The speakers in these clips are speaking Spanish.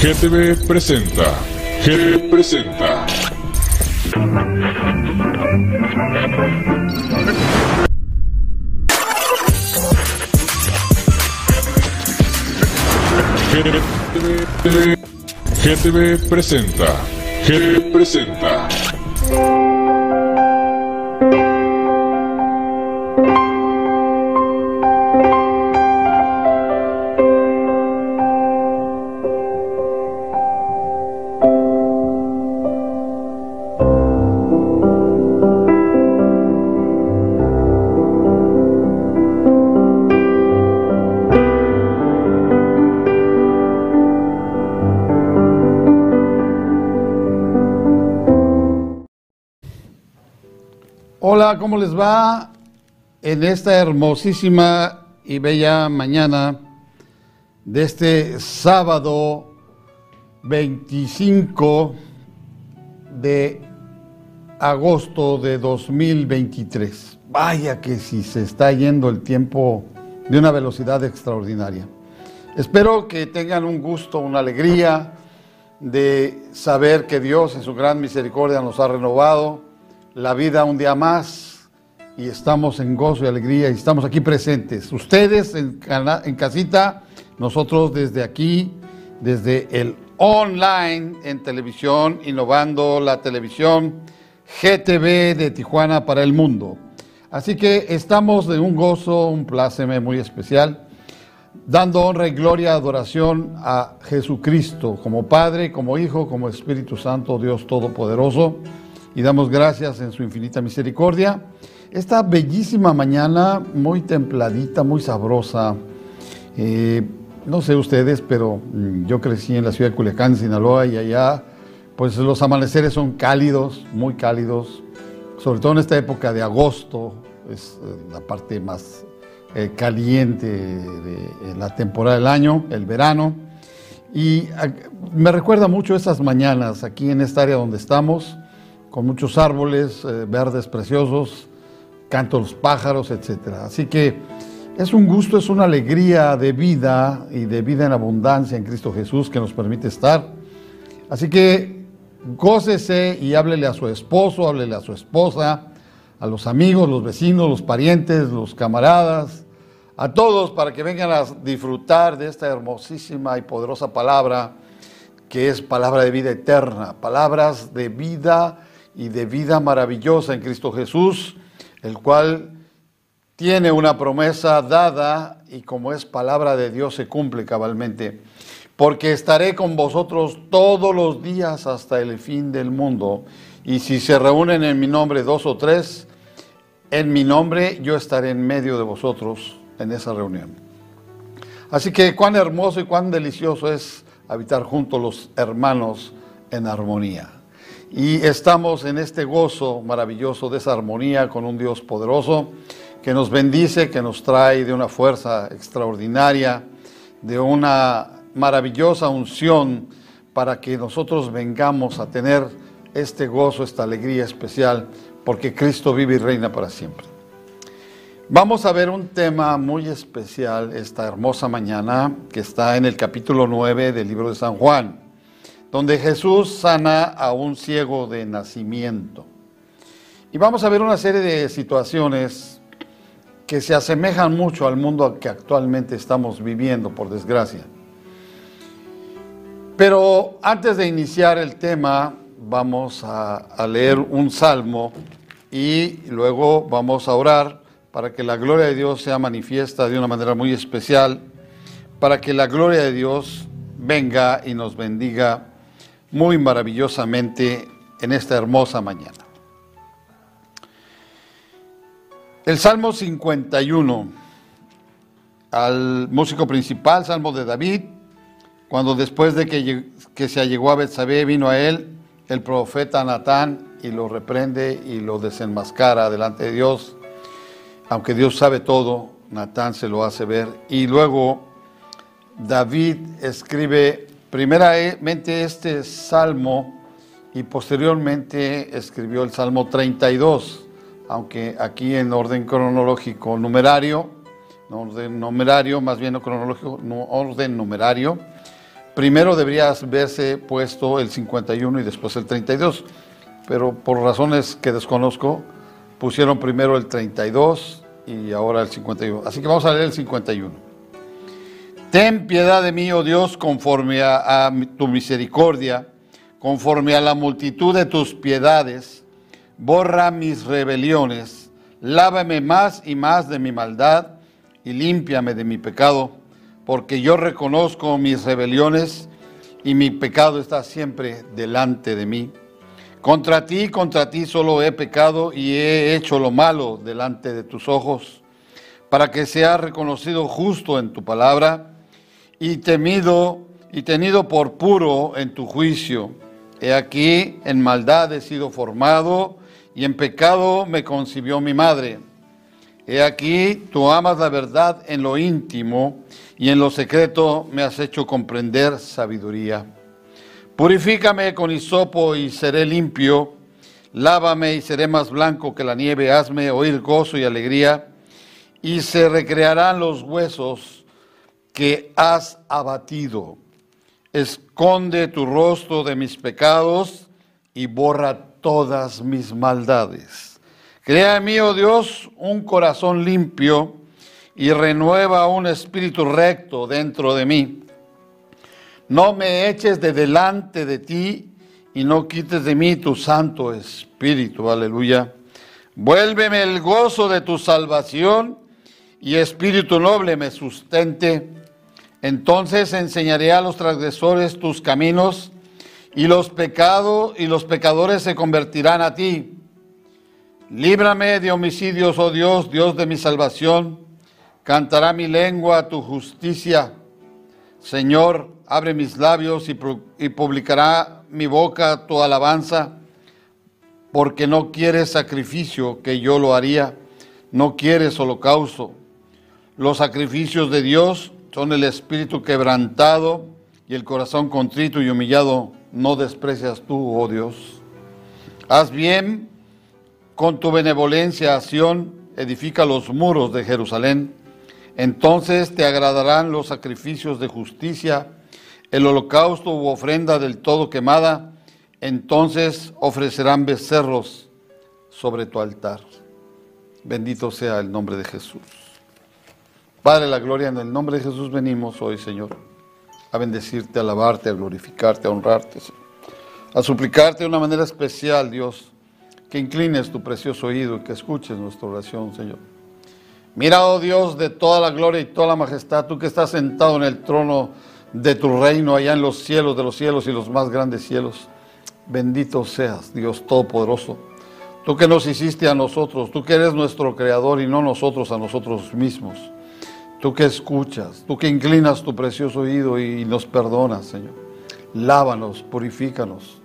GTV presenta. GTV presenta. GTV, GTV presenta. GTV presenta. Va? En esta hermosísima y bella mañana de este sábado 25 de agosto de 2023. Vaya que si se está yendo el tiempo de una velocidad extraordinaria. Espero que tengan un gusto, una alegría de saber que Dios en su gran misericordia nos ha renovado la vida un día más y estamos en gozo y alegría y estamos aquí presentes. Ustedes en, en casita, nosotros desde aquí, desde el online en televisión, innovando la televisión GTV de Tijuana para el mundo. Así que estamos de un gozo, un pláceme muy especial, dando honra y gloria, adoración a Jesucristo como Padre, como Hijo, como Espíritu Santo, Dios Todopoderoso y damos gracias en su infinita misericordia. Esta bellísima mañana, muy templadita, muy sabrosa. Eh, no sé ustedes, pero mm, yo crecí en la ciudad de Culiacán, Sinaloa, y allá, pues los amaneceres son cálidos, muy cálidos, sobre todo en esta época de agosto, es eh, la parte más eh, caliente de, la temporada del año, el verano. Y ah, me recuerda mucho esas mañanas aquí en esta área donde estamos con muchos árboles verdes preciosos, canto los pájaros, etc. Así que es un gusto, es una alegría de vida y de vida en abundancia en Cristo Jesús que nos permite estar. Así que gócese y háblele a su esposo, háblele a su esposa, a los amigos, los vecinos, los parientes, los camaradas, a todos para que vengan a disfrutar de esta hermosísima y poderosa palabra que es palabra de vida eterna, palabras de vida y de vida maravillosa en Cristo Jesús, el cual tiene una promesa dada y como es palabra de Dios se cumple cabalmente. Porque estaré con vosotros todos los días hasta el fin del mundo. Y si se reúnen en mi nombre dos o tres, en mi nombre yo estaré en medio de vosotros en esa reunión. Así que cuán hermoso y cuán delicioso es habitar juntos los hermanos en armonía. Y estamos en este gozo maravilloso de esa armonía con un Dios poderoso que nos bendice, que nos trae de una fuerza extraordinaria, de una maravillosa unción para que nosotros vengamos a tener este gozo, esta alegría especial, porque Cristo vive y reina para siempre. Vamos a ver un tema muy especial esta hermosa mañana que está en el capítulo 9 del libro de San Juan donde Jesús sana a un ciego de nacimiento. Y vamos a ver una serie de situaciones que se asemejan mucho al mundo que actualmente estamos viviendo, por desgracia. Pero antes de iniciar el tema, vamos a, leer un salmo y luego vamos a orar para que la gloria de Dios sea manifiesta de una manera muy especial, para que la gloria de Dios venga y nos bendiga muy maravillosamente en esta hermosa mañana. El Salmo 51, al músico principal, Salmo de David, cuando después de que, que se allegó a Betsabé vino a él el profeta Natán y lo reprende y lo desenmascara delante de Dios, aunque Dios sabe todo, Natán se lo hace ver y luego David escribe primeramente este salmo y posteriormente escribió el Salmo 32, aunque aquí en orden cronológico numerario, orden numerario, más bien no cronológico, no orden numerario, primero debería verse puesto el 51 y después el 32, pero por razones que desconozco, pusieron primero el 32 y ahora el 51. Así que vamos a leer el 51. Ten piedad de mí, oh Dios, conforme a, tu misericordia, conforme a la multitud de tus piedades, borra mis rebeliones, lávame más y más de mi maldad y límpiame de mi pecado, porque yo reconozco mis rebeliones y mi pecado está siempre delante de mí. Contra ti, contra ti solo he pecado y he hecho lo malo delante de tus ojos, para que sea reconocido justo en tu palabra y temido y tenido por puro en tu juicio. He aquí, en maldad he sido formado y en pecado me concibió mi madre. He aquí, tú amas la verdad en lo íntimo y en lo secreto me has hecho comprender sabiduría. Purifícame con hisopo y seré limpio. Lávame y seré más blanco que la nieve. Hazme oír gozo y alegría. Y se recrearán los huesos que has abatido. Esconde tu rostro de mis pecados y borra todas mis maldades. Crea en mí, oh Dios, un corazón limpio y renueva un espíritu recto dentro de mí. No me eches de delante de ti y no quites de mí tu santo espíritu. Aleluya. Vuélveme el gozo de tu salvación y espíritu noble me sustente. Entonces enseñaré a los transgresores tus caminos y los pecados y los pecadores se convertirán a ti. Líbrame de homicidios, oh Dios, Dios de mi salvación. Cantará mi lengua tu justicia. Señor, abre mis labios y, y publicará mi boca tu alabanza, porque no quieres sacrificio, que yo lo haría, no quieres holocausto. Los sacrificios de Dios son el espíritu quebrantado y el corazón contrito y humillado, no desprecias tú, oh Dios. Haz bien con tu benevolencia, Sión, edifica los muros de Jerusalén. Entonces te agradarán los sacrificios de justicia, el holocausto u ofrenda del todo quemada. Entonces ofrecerán becerros sobre tu altar. Bendito sea el nombre de Jesús. Padre, la gloria en el nombre de Jesús venimos hoy, Señor, a bendecirte, a alabarte, a glorificarte, a honrarte, a suplicarte de una manera especial, Dios que inclines tu precioso oído y que escuches nuestra oración, Señor. Mira, oh Dios, de toda la gloria y toda la majestad, tú que estás sentado en el trono de tu reino allá en los cielos de los cielos y los más grandes cielos. Bendito seas, Dios Todopoderoso. Tú que nos hiciste a nosotros, tú que eres nuestro creador y no nosotros a nosotros mismos. Tú que escuchas, tú que inclinas tu precioso oído y nos perdonas, Señor. Lávanos, purifícanos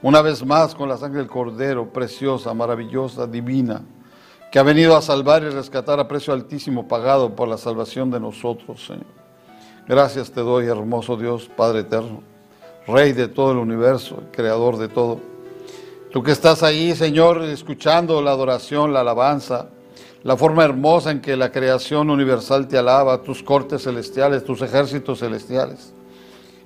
una vez más con la sangre del Cordero, preciosa, maravillosa, divina, que ha venido a salvar y rescatar a precio altísimo pagado por la salvación de nosotros, Señor. Gracias te doy, hermoso Dios, Padre eterno, Rey de todo el universo, Creador de todo. Tú que estás ahí, Señor, escuchando la adoración, la alabanza, la forma hermosa en que la creación universal te alaba, tus cortes celestiales, tus ejércitos celestiales.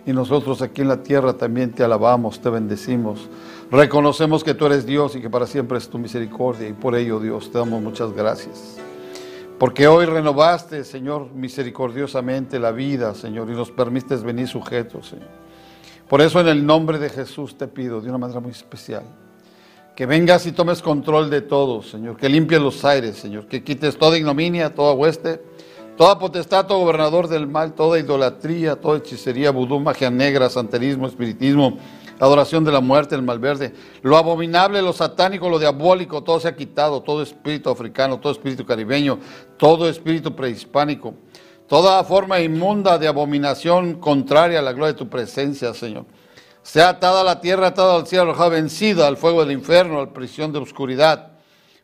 Y nosotros aquí en la tierra también te alabamos, te bendecimos. Reconocemos que tú eres Dios y que para siempre es tu misericordia. Y por ello, Dios, te damos muchas gracias. Porque hoy renovaste, Señor, misericordiosamente la vida, Señor, y nos permites venir sujetos, Señor. Por eso en el nombre de Jesús te pido de una manera muy especial que vengas y tomes control de todo, Señor, que limpies los aires, Señor, que quites toda ignominia, toda hueste Toda potestad, todo gobernador del mal, toda idolatría, toda hechicería, vudú, magia negra, santerismo, espiritismo, adoración de la muerte, el malverde, lo abominable, lo satánico, lo diabólico, todo se ha quitado, todo espíritu africano, todo espíritu caribeño, todo espíritu prehispánico, toda forma inmunda de abominación contraria a la gloria de tu presencia, Señor. Sea atada a la tierra, atada al cielo, arrojada, vencida al fuego del infierno, a la prisión de oscuridad,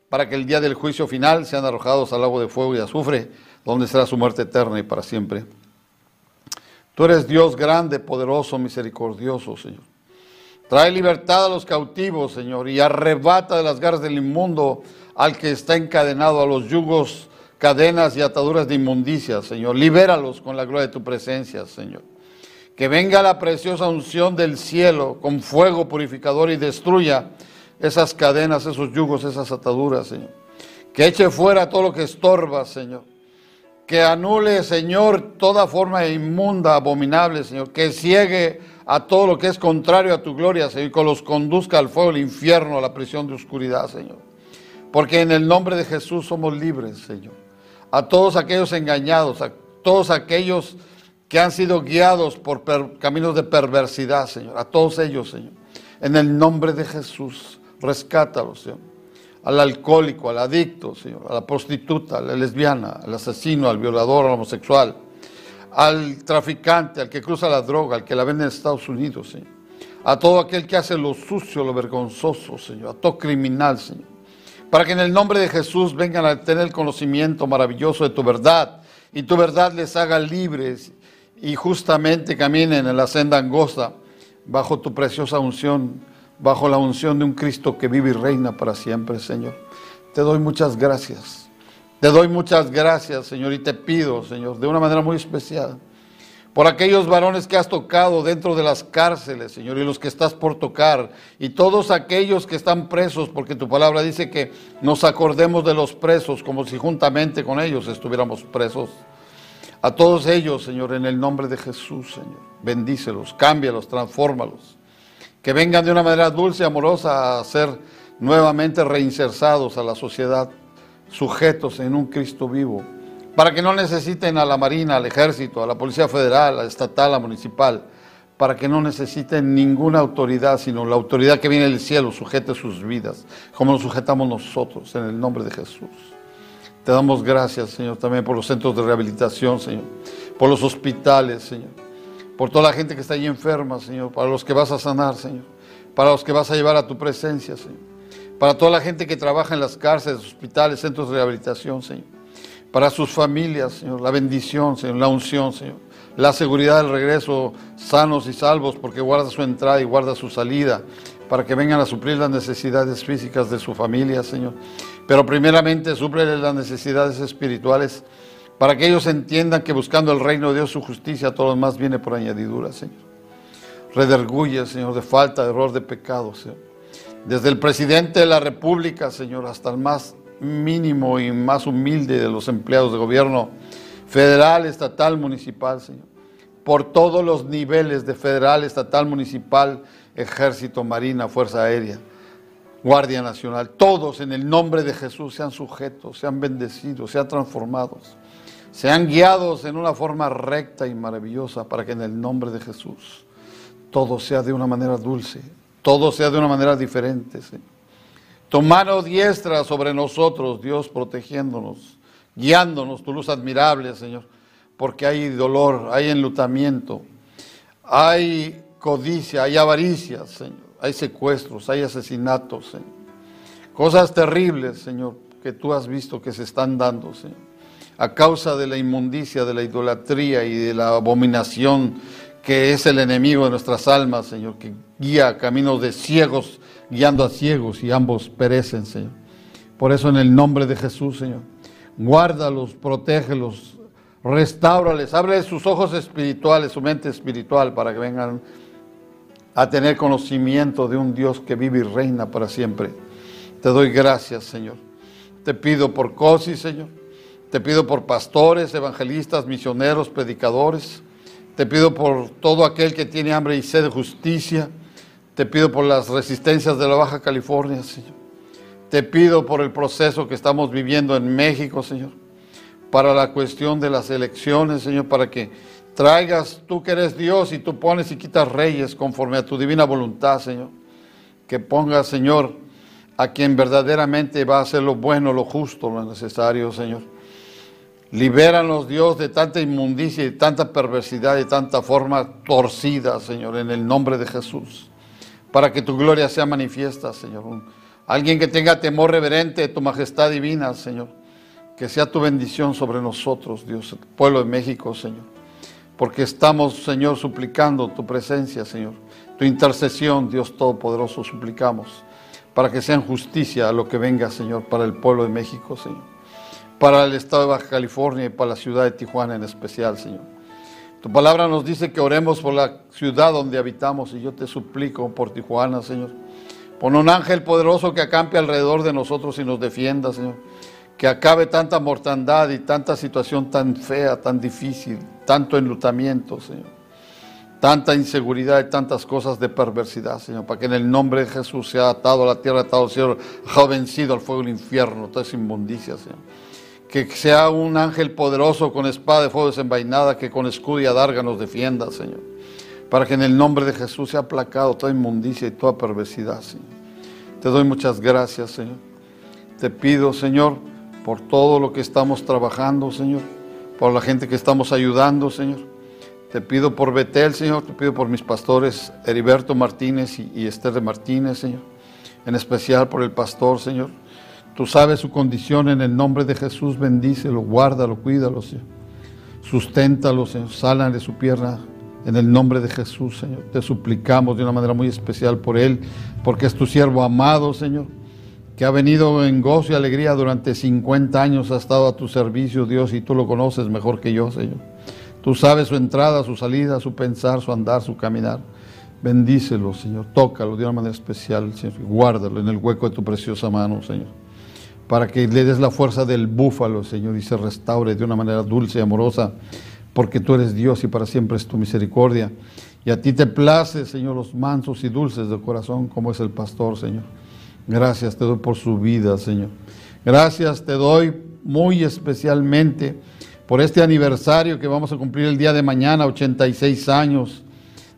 para que el día del juicio final sean arrojados al agua de fuego y azufre donde será su muerte eterna y para siempre. Tú eres Dios grande, poderoso, misericordioso, Señor. Trae libertad a los cautivos, Señor, y arrebata de las garras del inmundo al que está encadenado a los yugos, cadenas y ataduras de inmundicia, Señor. Libéralos con la gloria de tu presencia, Señor. Que venga la preciosa unción del cielo con fuego purificador y destruya esas cadenas, esos yugos, esas ataduras, Señor. Que eche fuera todo lo que estorba, Señor. Que anule, Señor, toda forma inmunda, abominable, Señor. Que ciegue a todo lo que es contrario a tu gloria, Señor. Y que los conduzca al fuego del infierno, a la prisión de oscuridad, Señor. Porque en el nombre de Jesús somos libres, Señor. A todos aquellos engañados, a todos aquellos que han sido guiados por caminos de perversidad, Señor. A todos ellos, Señor. En el nombre de Jesús, rescátalos, Señor. Al alcohólico, al adicto, Señor. A la prostituta, a la lesbiana, al asesino, al violador, al homosexual. Al traficante, al que cruza la droga, al que la vende en Estados Unidos, Señor. A todo aquel que hace lo sucio, lo vergonzoso, Señor. A todo criminal, Señor. Para que en el nombre de Jesús vengan a tener el conocimiento maravilloso de tu verdad y tu verdad les haga libres y justamente caminen en la senda angosta bajo tu preciosa unción, bajo la unción de un Cristo que vive y reina para siempre, Señor. Te doy muchas gracias. Te doy muchas gracias, Señor, y te pido, Señor, de una manera muy especial, por aquellos varones que has tocado dentro de las cárceles, Señor, y los que estás por tocar, y todos aquellos que están presos, porque tu palabra dice que nos acordemos de los presos como si juntamente con ellos estuviéramos presos. A todos ellos, Señor, en el nombre de Jesús, Señor. Bendícelos, cámbialos, transfórmalos. Que vengan de una manera dulce y amorosa a ser nuevamente reinsertados a la sociedad, sujetos en un Cristo vivo. Para que no necesiten a la Marina, al Ejército, a la Policía Federal, a la Estatal, a la Municipal. Para que no necesiten ninguna autoridad, sino la autoridad que viene del cielo, sujete sus vidas, como nos sujetamos nosotros, en el nombre de Jesús. Te damos gracias, Señor, también por los centros de rehabilitación, Señor, por los hospitales, Señor, por toda la gente que está ahí enferma, Señor, para los que vas a sanar, Señor, para los que vas a llevar a tu presencia, Señor, para toda la gente que trabaja en las cárceles, hospitales, centros de rehabilitación, Señor, para sus familias, Señor, la bendición, Señor, la unción, Señor, la seguridad del regreso sanos y salvos, porque guarda su entrada y guarda su salida, para que vengan a suplir las necesidades físicas de su familia, Señor. Pero primeramente súplele las necesidades espirituales para que ellos entiendan que buscando el reino de Dios, su justicia, todo lo más viene por añadidura, Señor. Rederguye, Señor, de falta, de error, de pecado, Señor. Desde el presidente de la República, Señor, hasta el más mínimo y más humilde de los empleados de gobierno federal, estatal, municipal, Señor. Por todos los niveles de federal, estatal, municipal, ejército, marina, fuerza aérea, guardia nacional, todos en el nombre de Jesús sean sujetos, sean bendecidos, sean transformados, sean guiados en una forma recta y maravillosa para que en el nombre de Jesús todo sea de una manera dulce, todo sea de una manera diferente. Tu mano diestra sobre nosotros, Dios, protegiéndonos, guiándonos, tu luz admirable, Señor, porque hay dolor, hay enlutamiento, hay codicia, hay avaricia, Señor, hay secuestros, hay asesinatos, Señor. Cosas terribles, Señor, que tú has visto que se están dando, Señor. A causa de la inmundicia, de la idolatría y de la abominación que es el enemigo de nuestras almas, Señor, que guía caminos de ciegos, guiando a ciegos y ambos perecen, Señor. Por eso en el nombre de Jesús, Señor, guárdalos, protégelos, restáurales, ábrele sus ojos espirituales, su mente espiritual para que vengan a tener conocimiento de un Dios que vive y reina para siempre. Te doy gracias, Señor. Te pido por COSI, Señor. Te pido por pastores, evangelistas, misioneros, predicadores. Te pido por todo aquel que tiene hambre y sed de justicia. Te pido por las resistencias de la Baja California, Señor. Te pido por el proceso que estamos viviendo en México, Señor. Para la cuestión de las elecciones, Señor, para que traigas tú que eres Dios y tú pones y quitas reyes conforme a tu divina voluntad, Señor. Que pongas, Señor, a quien verdaderamente va a hacer lo bueno, lo justo, lo necesario, Señor. Libéranos, Dios, de tanta inmundicia y tanta perversidad y tanta forma torcida, Señor, en el nombre de Jesús. Para que tu gloria sea manifiesta, Señor. Alguien que tenga temor reverente de tu majestad divina, Señor. Que sea tu bendición sobre nosotros, Dios, pueblo de México, Señor porque estamos, Señor, suplicando tu presencia, Señor. Tu intercesión, Dios Todopoderoso, suplicamos para que sean justicia a lo que venga, Señor, para el pueblo de México, Señor, para el estado de Baja California y para la ciudad de Tijuana en especial, Señor. Tu palabra nos dice que oremos por la ciudad donde habitamos y yo te suplico por Tijuana, Señor. Pon un ángel poderoso que acampe alrededor de nosotros y nos defienda, Señor. Que acabe tanta mortandad y tanta situación tan fea, tan difícil, tanto enlutamiento, Señor tanta inseguridad y tantas cosas de perversidad, Señor, para que en el nombre de Jesús sea atado a la tierra, atado al cielo, vencido al fuego del infierno, toda esa inmundicia, Señor. Que sea un ángel poderoso con espada de fuego desenvainada, que con escudo y adarga nos defienda, Señor. Para que en el nombre de Jesús sea aplacado toda inmundicia y toda perversidad, Señor. Te doy muchas gracias, Señor. Te pido, Señor, por todo lo que estamos trabajando, Señor. Por la gente que estamos ayudando, Señor te pido por Betel, Señor, te pido por mis pastores Heriberto Martínez y, Esther Martínez, Señor. En especial por el pastor, Señor. Tú sabes su condición en el nombre de Jesús, bendícelo, guárdalo, cuídalo, Señor. Susténtalo, Señor, salan de su pierna en el nombre de Jesús, Señor. Te suplicamos de una manera muy especial por él, porque es tu siervo amado, Señor, que ha venido en gozo y alegría durante 50 años, ha estado a tu servicio, Dios, y tú lo conoces mejor que yo, Señor. Tú sabes su entrada, su salida, su pensar, su andar, su caminar. Bendícelo, Señor. Tócalo de una manera especial, Señor. Guárdalo en el hueco de tu preciosa mano, Señor. Para que le des la fuerza del búfalo, Señor, y se restaure de una manera dulce y amorosa, porque tú eres Dios y para siempre es tu misericordia. Y a ti te place, Señor, los mansos y dulces de corazón, como es el pastor, Señor. Gracias te doy por su vida, Señor. Gracias te doy muy especialmente por este aniversario que vamos a cumplir el día de mañana, 86 años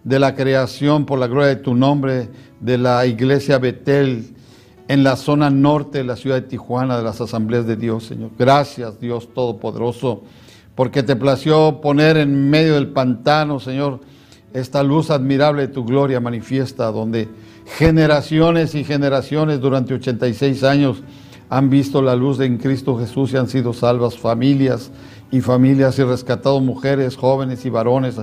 de la creación por la gloria de tu nombre de la iglesia Betel en la zona norte de la ciudad de Tijuana, de las asambleas de Dios, Señor. Gracias, Dios Todopoderoso, porque te plació poner en medio del pantano, Señor, esta luz admirable de tu gloria manifiesta, donde generaciones y generaciones durante 86 años han visto la luz en Cristo Jesús y han sido salvas familias y familias y rescatado mujeres, jóvenes y varones,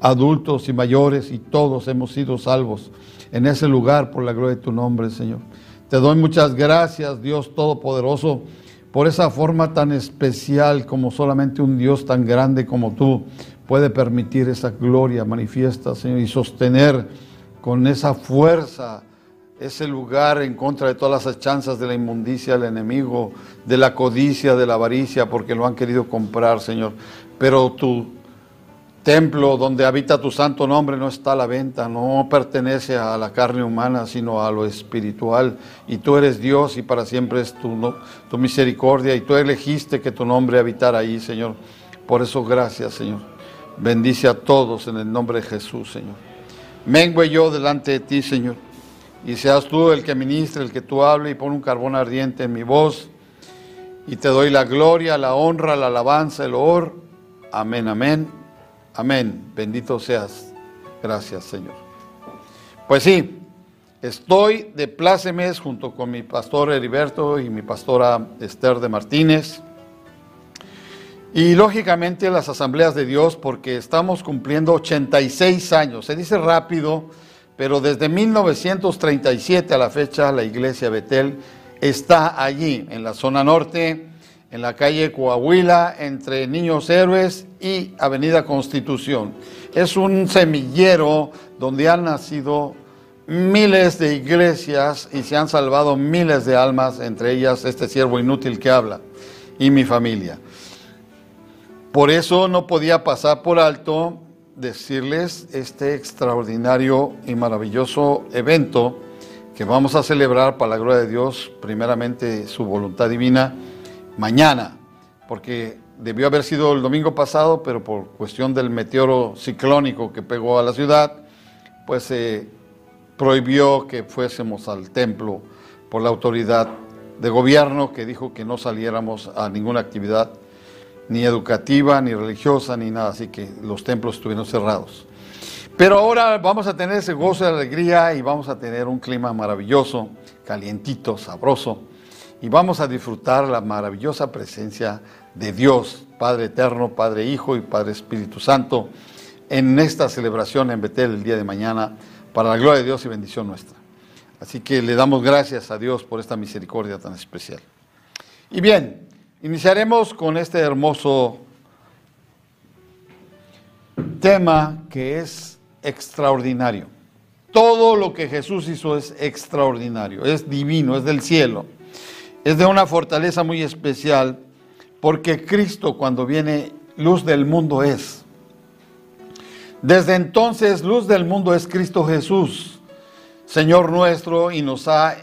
adultos y mayores y todos hemos sido salvos en ese lugar por la gloria de tu nombre, Señor. Te doy muchas gracias, Dios Todopoderoso, por esa forma tan especial como solamente un Dios tan grande como tú puede permitir esa gloria manifiesta, Señor, y sostener con esa fuerza ese lugar en contra de todas las chanzas de la inmundicia del enemigo, de la codicia, de la avaricia, porque lo han querido comprar, Señor. Pero tu templo donde habita tu santo nombre no está a la venta, no pertenece a la carne humana, sino a lo espiritual. Y tú eres Dios y para siempre es tu, tu misericordia y tú elegiste que tu nombre habitara ahí, Señor. Por eso gracias, Señor. Bendice a todos en el nombre de Jesús, Señor. Mengue yo delante de ti, Señor y seas tú el que ministre, el que tú hable y pon un carbón ardiente en mi voz. Y te doy la gloria, la honra, la alabanza, el honor. Amén, amén, amén. Bendito seas. Gracias, Señor. Pues sí, estoy de plácemes junto con mi pastor Heriberto y mi pastora Esther de Martínez. Y lógicamente las asambleas de Dios, porque estamos cumpliendo 86 años. Se dice rápido, pero desde 1937 a la fecha la iglesia Betel está allí, en la zona norte, en la calle Coahuila, entre Niños Héroes y Avenida Constitución. Es un semillero donde han nacido miles de iglesias y se han salvado miles de almas, entre ellas este siervo inútil que habla y mi familia. Por eso no podía pasar por alto decirles este extraordinario y maravilloso evento que vamos a celebrar para la gloria de Dios, primeramente su voluntad divina, mañana, porque debió haber sido el domingo pasado, pero por cuestión del meteoro ciclónico que pegó a la ciudad, pues se prohibió que fuésemos al templo por la autoridad de gobierno que dijo que no saliéramos a ninguna actividad ni educativa, ni religiosa, ni nada, así que los templos estuvieron cerrados. Pero ahora vamos a tener ese gozo de alegría y vamos a tener un clima maravilloso, calientito, sabroso, y vamos a disfrutar la maravillosa presencia de Dios, Padre Eterno, Padre Hijo y Padre Espíritu Santo, en esta celebración en Betel el día de mañana, para la gloria de Dios y bendición nuestra. Así que le damos gracias a Dios por esta misericordia tan especial. Y bien, iniciaremos con este hermoso tema que es extraordinario. Todo lo que Jesús hizo es extraordinario, es divino, es del cielo, es de una fortaleza muy especial, porque Cristo cuando viene, luz del mundo es. Desde entonces, luz del mundo es Cristo Jesús, Señor nuestro, y nos ha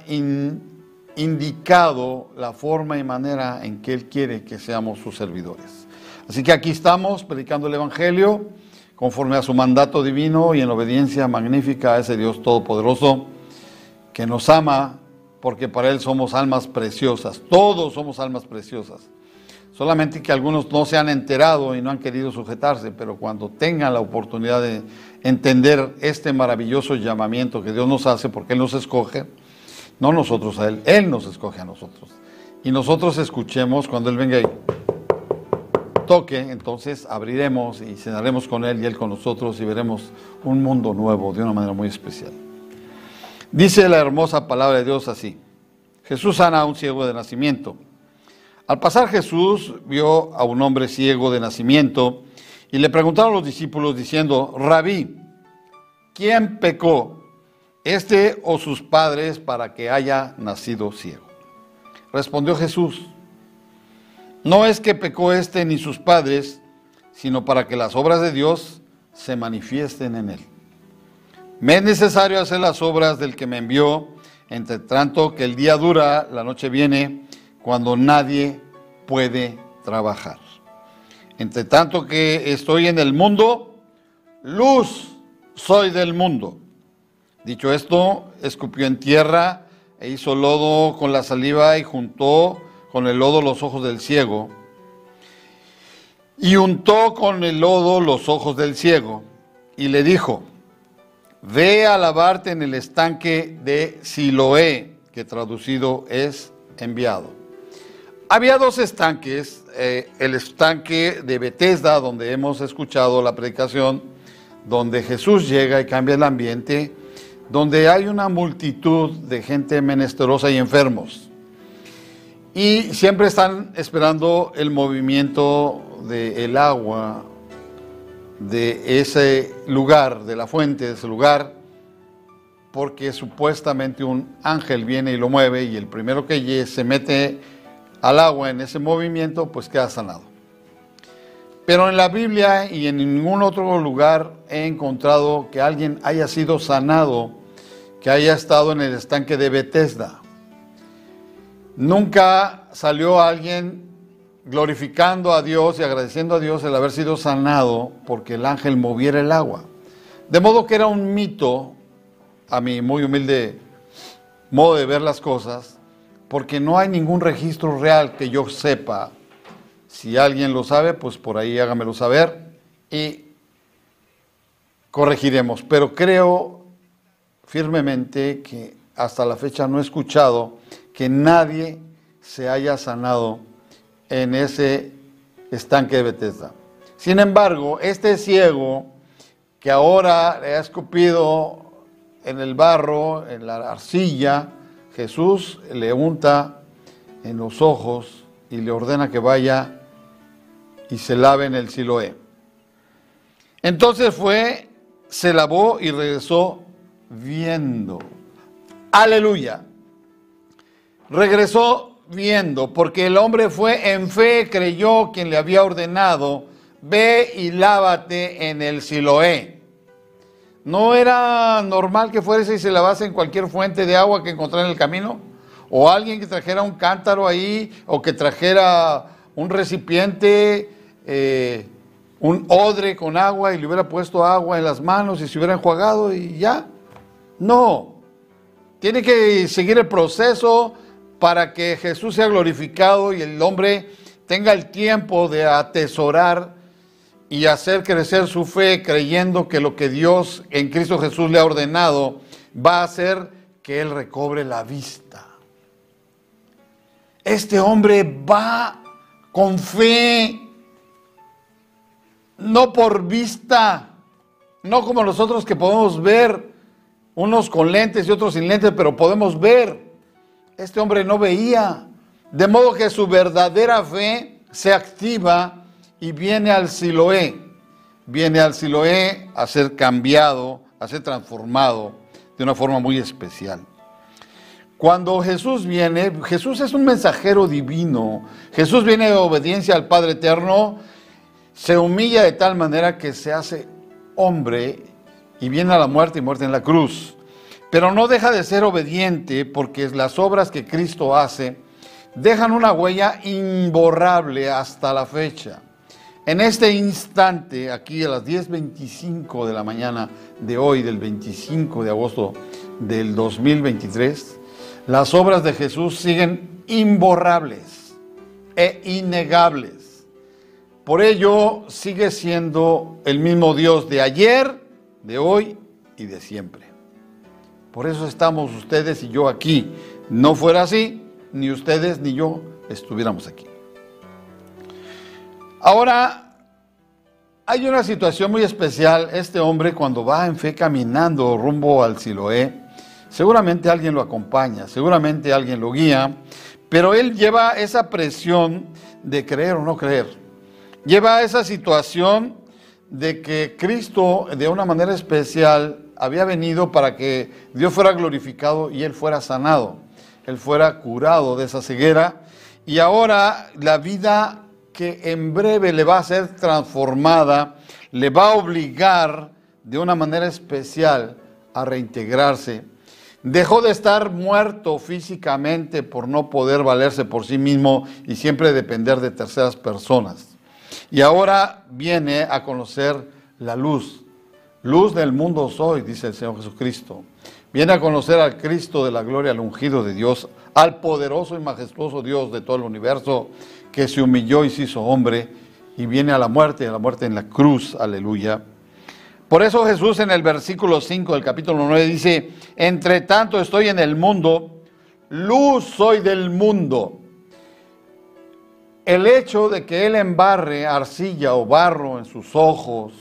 indicado la forma y manera en que Él quiere que seamos sus servidores. Así que aquí estamos predicando el Evangelio conforme a su mandato divino y en obediencia magnífica a ese Dios Todopoderoso que nos ama porque para Él somos almas preciosas, todos somos almas preciosas. Solamente que algunos no se han enterado y no han querido sujetarse, pero cuando tengan la oportunidad de entender este maravilloso llamamiento que Dios nos hace, porque Él nos escoge, no nosotros a Él, Él nos escoge a nosotros. Y nosotros escuchemos cuando Él venga y toque, entonces abriremos y cenaremos con Él y Él con nosotros y veremos un mundo nuevo de una manera muy especial. Dice la hermosa palabra de Dios así. Jesús sana a un ciego de nacimiento. Al pasar Jesús vio a un hombre ciego de nacimiento y le preguntaron los discípulos diciendo, Rabí, ¿quién pecó, este o sus padres, para que haya nacido ciego? Respondió Jesús, no es que pecó este ni sus padres, sino para que las obras de Dios se manifiesten en él. Me es necesario hacer las obras del que me envió, entre tanto que el día dura, la noche viene, cuando nadie puede trabajar. Entre tanto que estoy en el mundo, luz soy del mundo. Dicho esto, escupió en tierra e hizo lodo con la saliva y juntó con el lodo los ojos del ciego, y untó con el lodo los ojos del ciego, y le dijo, ve a lavarte en el estanque de Siloé, que traducido es enviado. Había dos estanques, eh, el estanque de Bethesda, donde hemos escuchado la predicación, donde Jesús llega y cambia el ambiente, donde hay una multitud de gente menesterosa y enfermos. Y siempre están esperando el movimiento del agua de ese lugar, de la fuente de ese lugar, porque supuestamente un ángel viene y lo mueve y el primero que se mete al agua en ese movimiento, pues queda sanado. Pero en la Biblia y en ningún otro lugar he encontrado que alguien haya sido sanado, que haya estado en el estanque de Bethesda. Nunca salió alguien glorificando a Dios y agradeciendo a Dios el haber sido sanado porque el ángel moviera el agua. De modo que era un mito, a mi muy humilde modo de ver las cosas, porque no hay ningún registro real que yo sepa. Si alguien lo sabe, pues por ahí hágamelo saber y corregiremos. Pero creo firmemente que hasta la fecha no he escuchado que nadie se haya sanado en ese estanque de Bethesda. Sin embargo, este ciego que ahora le ha escupido en el barro, en la arcilla, Jesús le unta en los ojos y le ordena que vaya y se lave en el Siloé. Entonces fue, se lavó y regresó viendo. Aleluya regresó viendo, porque el hombre fue en fe, creyó quien le había ordenado, ve y lávate en el Siloé. ¿No era normal que fuese y se lavase en cualquier fuente de agua que encontrara en el camino? ¿O alguien que trajera un cántaro ahí, o que trajera un recipiente, eh, un odre con agua y le hubiera puesto agua en las manos y se hubiera enjuagado y ya? No. Tiene que seguir el proceso para que Jesús sea glorificado y el hombre tenga el tiempo de atesorar y hacer crecer su fe creyendo que lo que Dios en Cristo Jesús le ha ordenado va a hacer que él recobre la vista. Este hombre va con fe, no por vista, no como nosotros que podemos ver unos con lentes y otros sin lentes, pero podemos ver. Este hombre no veía, de modo que su verdadera fe se activa y viene al Siloé. Viene al Siloé a ser cambiado, a ser transformado de una forma muy especial. Cuando Jesús viene, Jesús es un mensajero divino. Jesús viene de obediencia al Padre Eterno, se humilla de tal manera que se hace hombre y viene a la muerte y muerte en la cruz. Pero no deja de ser obediente porque las obras que Cristo hace dejan una huella imborrable hasta la fecha. En este instante, aquí a las 10.25 de la mañana de hoy, del 25 de agosto del 2023, las obras de Jesús siguen imborrables e innegables. Por ello sigue siendo el mismo Dios de ayer, de hoy y de siempre. Por eso estamos ustedes y yo aquí. No fuera así, ni ustedes ni yo estuviéramos aquí. Ahora, hay una situación muy especial. Este hombre cuando va en fe caminando rumbo al Siloé, seguramente alguien lo acompaña, seguramente alguien lo guía, pero él lleva esa presión de creer o no creer. Lleva esa situación de que Cristo de una manera especial había venido para que Dios fuera glorificado y él fuera sanado, él fuera curado de esa ceguera y ahora la vida que en breve le va a ser transformada, le va a obligar de una manera especial a reintegrarse. Dejó de estar muerto físicamente por no poder valerse por sí mismo y siempre depender de terceras personas. Y ahora viene a conocer la luz. Luz del mundo soy, dice el Señor Jesucristo. Viene a conocer al Cristo de la gloria, al ungido de Dios, al poderoso y majestuoso Dios de todo el universo, que se humilló y se hizo hombre y viene a la muerte, a la muerte en la cruz, aleluya. Por eso Jesús en el versículo 5 del capítulo 9 dice, entre tanto estoy en el mundo, luz soy del mundo. El hecho de que Él embarre arcilla o barro en sus ojos,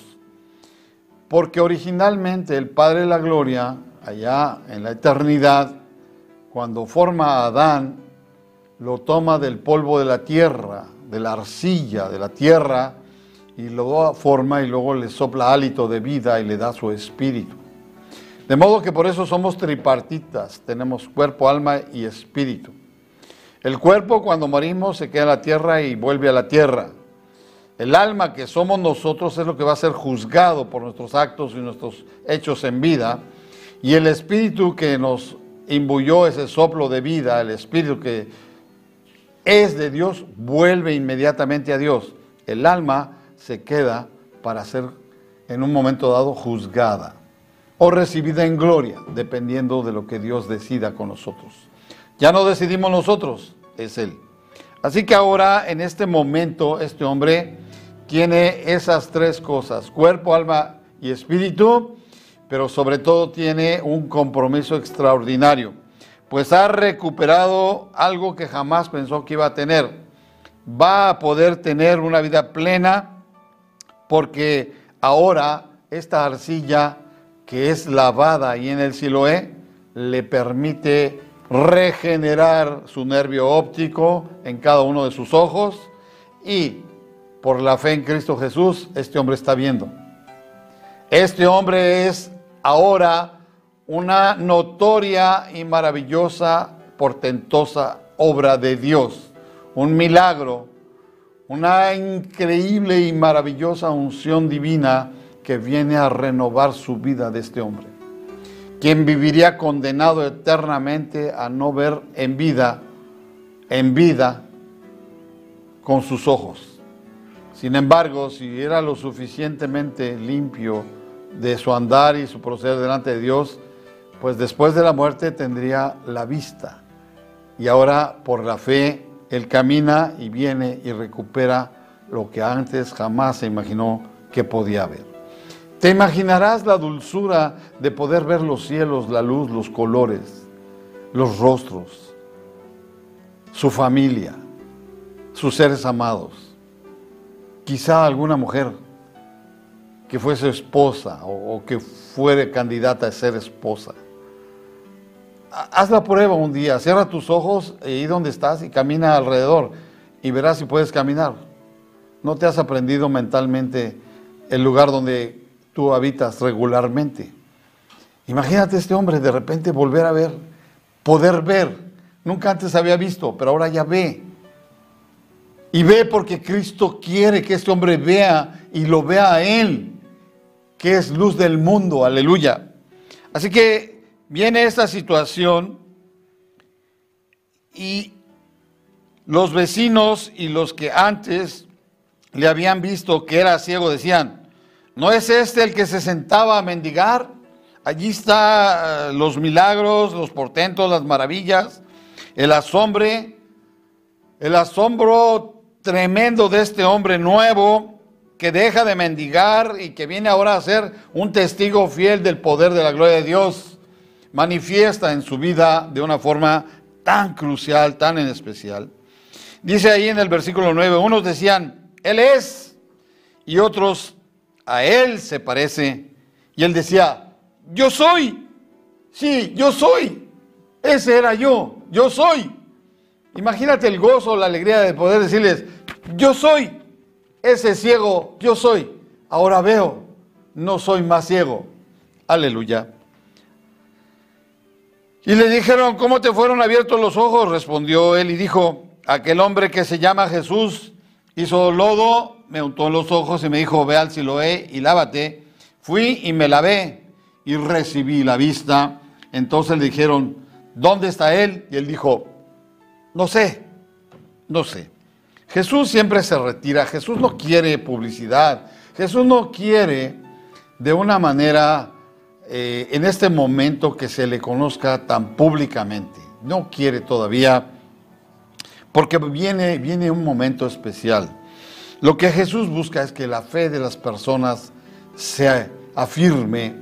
porque originalmente el Padre de la Gloria, allá en la eternidad, cuando forma a Adán, lo toma del polvo de la tierra, de la arcilla de la tierra, y lo forma y luego le sopla hálito de vida y le da su espíritu. De modo que por eso somos tripartitas, tenemos cuerpo, alma y espíritu. El cuerpo cuando morimos se queda en la tierra y vuelve a la tierra. El alma que somos nosotros es lo que va a ser juzgado por nuestros actos y nuestros hechos en vida. Y el espíritu que nos imbuyó ese soplo de vida, el espíritu que es de Dios, vuelve inmediatamente a Dios. El alma se queda para ser en un momento dado juzgada o recibida en gloria, dependiendo de lo que Dios decida con nosotros. Ya no decidimos nosotros, es Él. Así que ahora, en este momento, este hombre tiene esas tres cosas, cuerpo, alma y espíritu, pero sobre todo tiene un compromiso extraordinario, pues ha recuperado algo que jamás pensó que iba a tener. Va a poder tener una vida plena porque ahora esta arcilla que es lavada ahí en el Siloé le permite regenerar su nervio óptico en cada uno de sus ojos y por la fe en Cristo Jesús, este hombre está viendo. Este hombre es ahora una notoria y maravillosa, portentosa obra de Dios, un milagro, una increíble y maravillosa unción divina que viene a renovar su vida de este hombre, quien viviría condenado eternamente a no ver en vida, en vida, con sus ojos. Sin embargo, si era lo suficientemente limpio de su andar y su proceder delante de Dios, pues después de la muerte tendría la vista. Y ahora por la fe, él camina y viene y recupera lo que antes jamás se imaginó que podía haber. Te imaginarás la dulzura de poder ver los cielos, la luz, los colores, los rostros, su familia, sus seres amados quizá alguna mujer que fuese esposa o, que fuere candidata a ser esposa. haz la prueba un día, cierra tus ojos y donde estás y camina alrededor y verás si puedes caminar. No te has aprendido mentalmente el lugar donde tú habitas regularmente. Imagínate este hombre de repente volver a ver, poder ver. Nunca antes había visto, pero ahora ya ve. Y ve porque Cristo quiere que este hombre vea y lo vea a Él, que es luz del mundo, aleluya. Así que viene esta situación y los vecinos y los que antes le habían visto que era ciego decían, ¿no es este el que se sentaba a mendigar? Allí están eh, los milagros, los portentos, las maravillas, el asombro, el asombro tremendo de este hombre nuevo que deja de mendigar y que viene ahora a ser un testigo fiel del poder de la gloria de Dios, manifiesta en su vida de una forma tan crucial, tan en especial. Dice ahí en el versículo 9, unos decían, Él es, y otros, a Él se parece. Y Él decía, yo soy, sí, yo soy, ese era yo, yo soy. Imagínate el gozo, la alegría de poder decirles, yo soy, ese ciego, yo soy. Ahora veo, no soy más ciego. Aleluya. Y le dijeron, ¿cómo te fueron abiertos los ojos? Respondió él y dijo, aquel hombre que se llama Jesús hizo lodo, me untó los ojos y me dijo, ve al Siloé y lávate. Fui y me lavé y recibí la vista. Entonces le dijeron, ¿dónde está él? Y él dijo, no sé, no sé. Jesús siempre se retira, Jesús no quiere publicidad, Jesús no quiere de una manera eh, en este momento que se le conozca tan públicamente, no quiere todavía, porque viene, viene un momento especial. Lo que Jesús busca es que la fe de las personas se afirme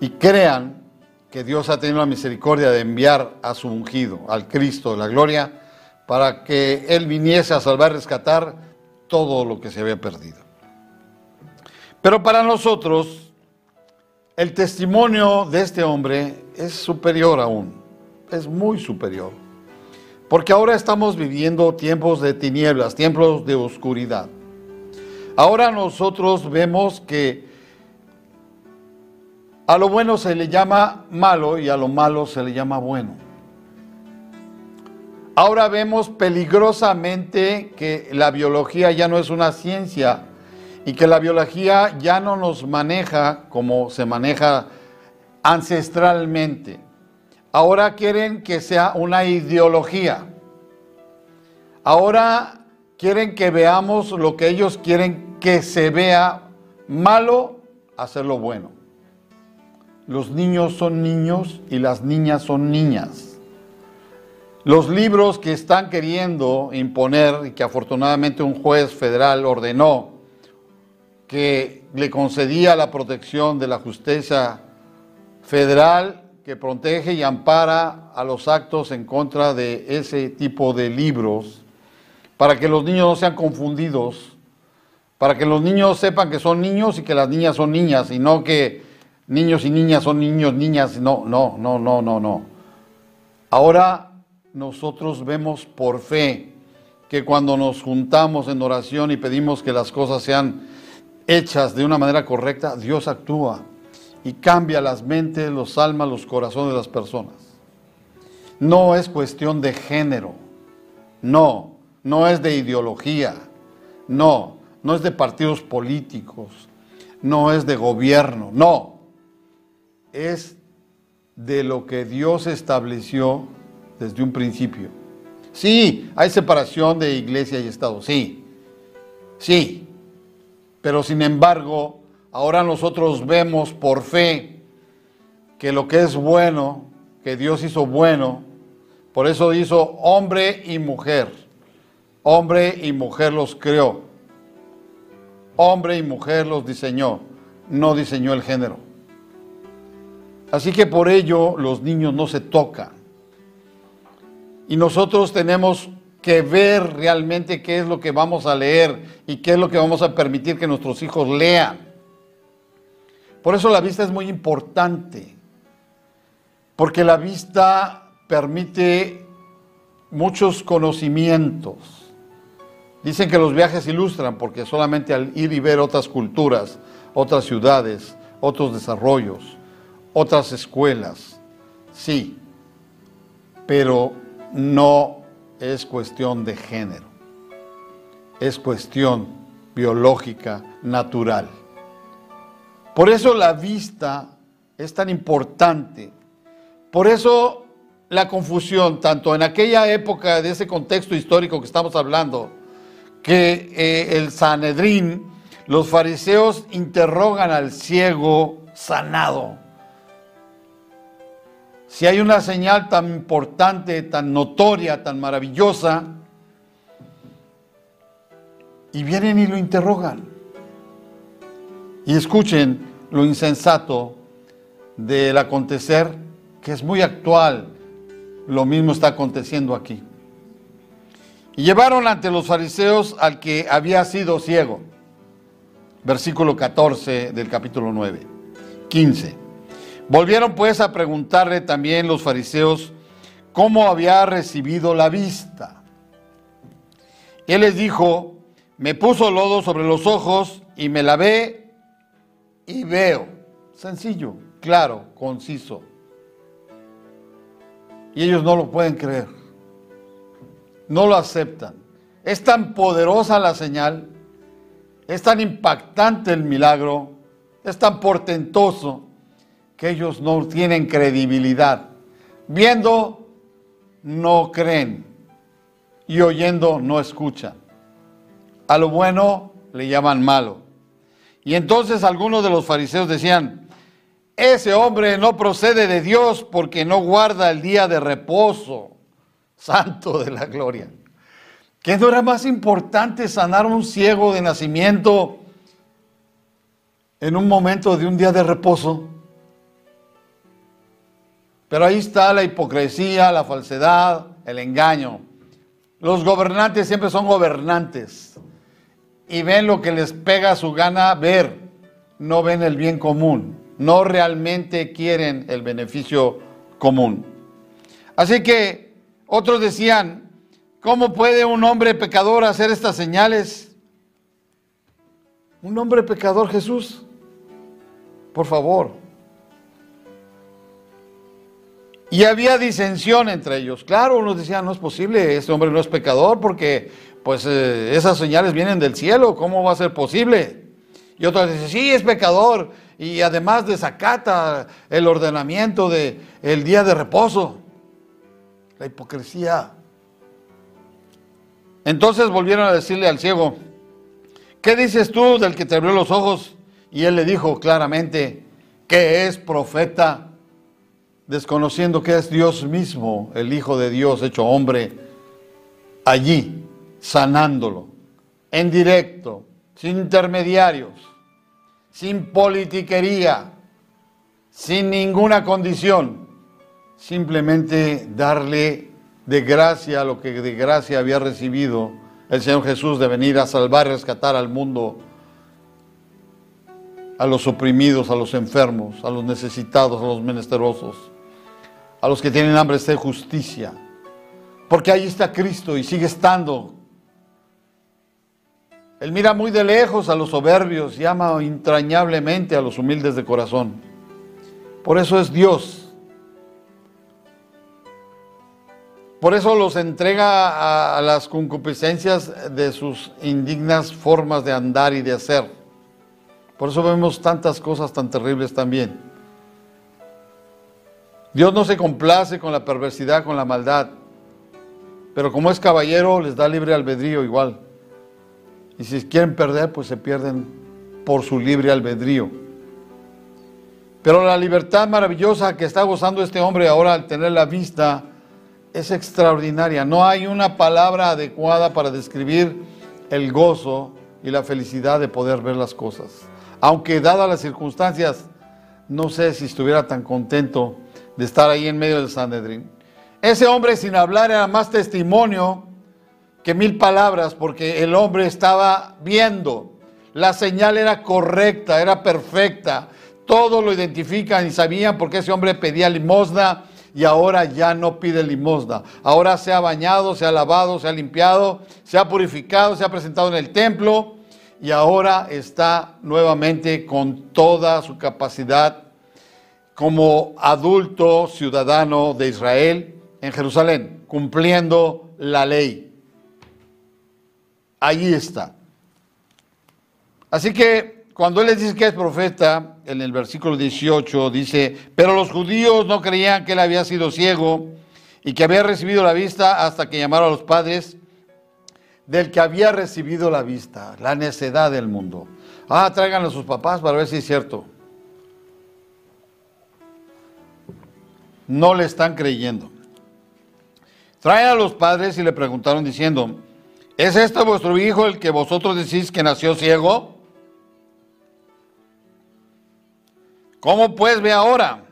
y crean que Dios ha tenido la misericordia de enviar a su ungido, al Cristo de la gloria, para que Él viniese a salvar, rescatar todo lo que se había perdido. Pero para nosotros, el testimonio de este hombre es superior aún, es muy superior. Porque ahora estamos viviendo tiempos de tinieblas, tiempos de oscuridad. Ahora nosotros vemos que a lo bueno se le llama malo y a lo malo se le llama bueno. Ahora vemos peligrosamente que la biología ya no es una ciencia y que la biología ya no nos maneja como se maneja ancestralmente. Ahora quieren que sea una ideología. Ahora quieren que veamos lo que ellos quieren que se vea malo, hacerlo bueno. Los niños son niños y las niñas son niñas. Los libros que están queriendo imponer y que afortunadamente un juez federal ordenó que le concedía la protección de la justicia federal que protege y ampara a los actos en contra de ese tipo de libros, para que los niños no sean confundidos, para que los niños sepan que son niños y que las niñas son niñas, y no que niños y niñas son niños, niñas, no, no, no, no, no, no. Ahora nosotros vemos por fe que cuando nos juntamos en oración y pedimos que las cosas sean hechas de una manera correcta, Dios actúa y cambia las mentes, los almas, los corazones de las personas. No es cuestión de género, no, no es de ideología, no, no es de partidos políticos, no es de gobierno, no, es de lo que Dios estableció desde un principio. Sí, hay separación de iglesia y Estado, sí, sí, pero sin embargo, ahora nosotros vemos por fe que lo que es bueno, que Dios hizo bueno, por eso hizo hombre y mujer, hombre y mujer los creó, hombre y mujer los diseñó, no diseñó el género. Así que por ello los niños no se tocan. Y nosotros tenemos que ver realmente qué es lo que vamos a leer y qué es lo que vamos a permitir que nuestros hijos lean. Por eso la vista es muy importante, porque la vista permite muchos conocimientos. Dicen que los viajes ilustran porque solamente al ir y ver otras culturas, otras ciudades, otros desarrollos, otras escuelas, sí, pero no es cuestión de género, es cuestión biológica, natural. Por eso la vista es tan importante. Por eso la confusión, tanto en aquella época de ese contexto histórico que estamos hablando, que eh, el Sanedrín, los fariseos interrogan al ciego sanado. Si hay una señal tan importante, tan notoria, tan maravillosa, y vienen y lo interrogan. Y escuchen lo insensato del acontecer que es muy actual. Lo mismo está aconteciendo aquí. Y llevaron ante los fariseos al que había sido ciego. Versículo 14 del capítulo 9. 15. Volvieron pues a preguntarle también los fariseos cómo había recibido la vista. Él les dijo, me puso lodo sobre los ojos y me lavé y veo. Sencillo, claro, conciso. Y ellos no lo pueden creer. No lo aceptan. Es tan poderosa la señal, es tan impactante el milagro, es tan portentoso que ellos no tienen credibilidad. Viendo, no creen. Y oyendo, no escuchan. A lo bueno le llaman malo. Y entonces algunos de los fariseos decían, ese hombre no procede de Dios porque no guarda el día de reposo, santo de la gloria. ¿Qué no era más importante sanar a un ciego de nacimiento en un momento de un día de reposo? Pero ahí está la hipocresía, la falsedad, el engaño. Los gobernantes siempre son gobernantes y ven lo que les pega su gana ver, no ven el bien común, no realmente quieren el beneficio común. Así que otros decían, ¿cómo puede un hombre pecador hacer estas señales? Un hombre pecador, Jesús, por favor. Y había disensión entre ellos. Claro, unos decían, no es posible, este hombre no es pecador porque pues eh, esas señales vienen del cielo, ¿cómo va a ser posible? Y otros dicen, sí, es pecador y además desacata el ordenamiento del el día de reposo. La hipocresía. Entonces volvieron a decirle al ciego, ¿qué dices tú del que te abrió los ojos? Y él le dijo claramente que es profeta, desconociendo que es Dios mismo, el Hijo de Dios hecho hombre, allí sanándolo, en directo, sin intermediarios, sin politiquería, sin ninguna condición, simplemente darle de gracia lo que de gracia había recibido el Señor Jesús de venir a salvar y rescatar al mundo, a los oprimidos, a los enfermos, a los necesitados, a los menesterosos, a los que tienen hambre de justicia. Porque ahí está Cristo y sigue estando él mira muy de lejos a los soberbios y ama entrañablemente a los humildes de corazón. Por eso es Dios. Por eso los entrega a, las concupiscencias de sus indignas formas de andar y de hacer. Por eso vemos tantas cosas tan terribles también. Dios no se complace con la perversidad, con la maldad, pero como es caballero les da libre albedrío igual. Y si quieren perder, pues se pierden por su libre albedrío. Pero la libertad maravillosa que está gozando este hombre ahora al tener la vista es extraordinaria. No hay una palabra adecuada para describir el gozo y la felicidad de poder ver las cosas. Aunque dadas las circunstancias, no sé si estuviera tan contento de estar ahí en medio del Sanedrín. Ese hombre sin hablar era más testimonio que mil palabras porque el hombre estaba viendo. La señal era correcta, era perfecta. Todos lo identifican y sabían porque ese hombre pedía limosna y ahora ya no pide limosna. Ahora se ha bañado, se ha lavado, se ha limpiado, se ha purificado, se ha presentado en el templo y ahora está nuevamente con toda su capacidad como adulto ciudadano de Israel en Jerusalén, cumpliendo la ley. Allí está. Así que cuando él les dice que es profeta, en el versículo 18 dice, pero los judíos no creían que él había sido ciego y que había recibido la vista hasta que llamaron a los padres del que había recibido la vista, la necedad del mundo. Ah, traigan a sus papás para ver si es cierto. No le están creyendo. Traen a los padres y le preguntaron diciendo, ¿es este vuestro hijo el que vosotros decís que nació ciego? ¿Cómo pues ve ahora?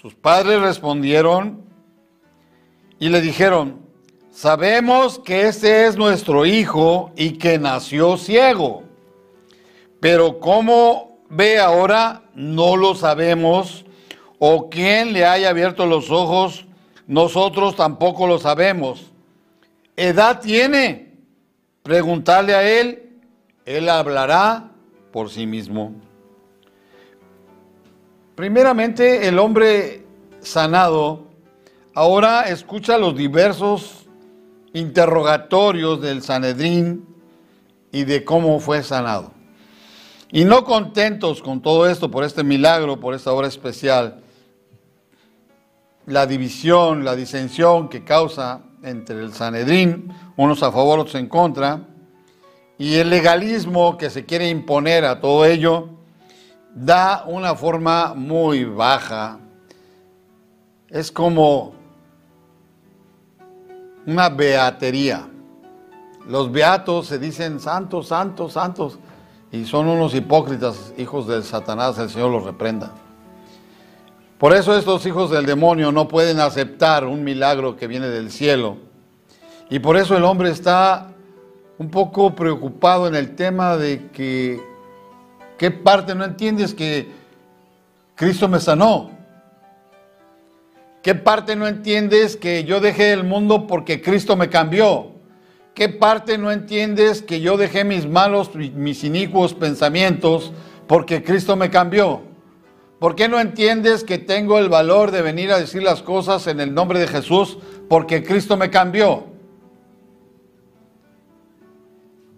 Sus padres respondieron y le dijeron, sabemos que este es nuestro hijo y que nació ciego, pero cómo ve ahora no lo sabemos, o quién le haya abierto los ojos, nosotros tampoco lo sabemos. ¿Edad tiene? Preguntarle a él, él hablará por sí mismo. Primeramente, el hombre sanado ahora escucha los diversos interrogatorios del Sanedrín y de cómo fue sanado. Y no contentos con todo esto, por este milagro, por esta obra especial, la división, la disensión que causa entre el Sanedrín, unos a favor, otros en contra, y el legalismo que se quiere imponer a todo ello, da una forma muy baja. Es como una beatería. Los beatos se dicen santos, santos, santos, y son unos hipócritas, hijos del Satanás, el Señor los reprenda. Por eso estos hijos del demonio no pueden aceptar un milagro que viene del cielo. Y por eso el hombre está un poco preocupado en el tema de que ¿Qué parte no entiendes que Cristo me sanó? ¿Qué parte no entiendes que yo dejé el mundo porque Cristo me cambió? ¿Qué parte no entiendes que yo dejé mis malos, mis inicuos pensamientos porque Cristo me cambió? ¿Por qué no entiendes que tengo el valor de venir a decir las cosas en el nombre de Jesús porque Cristo me cambió?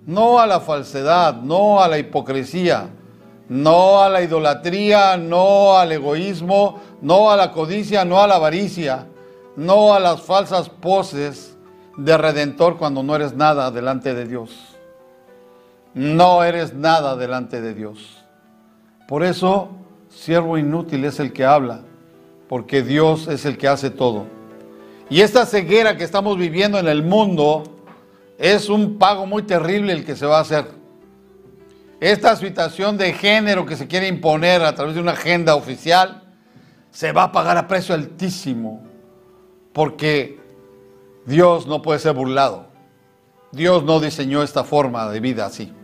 No a la falsedad, no a la hipocresía, no a la idolatría, no al egoísmo, no a la codicia, no a la avaricia, no a las falsas poses de redentor cuando no eres nada delante de Dios. No eres nada delante de Dios. Por eso, siervo inútil es el que habla, porque Dios es el que hace todo. Y esta ceguera que estamos viviendo en el mundo es un pago muy terrible el que se va a hacer. Esta situación de género que se quiere imponer a través de una agenda oficial se va a pagar a precio altísimo porque Dios no puede ser burlado. Dios no diseñó esta forma de vida así.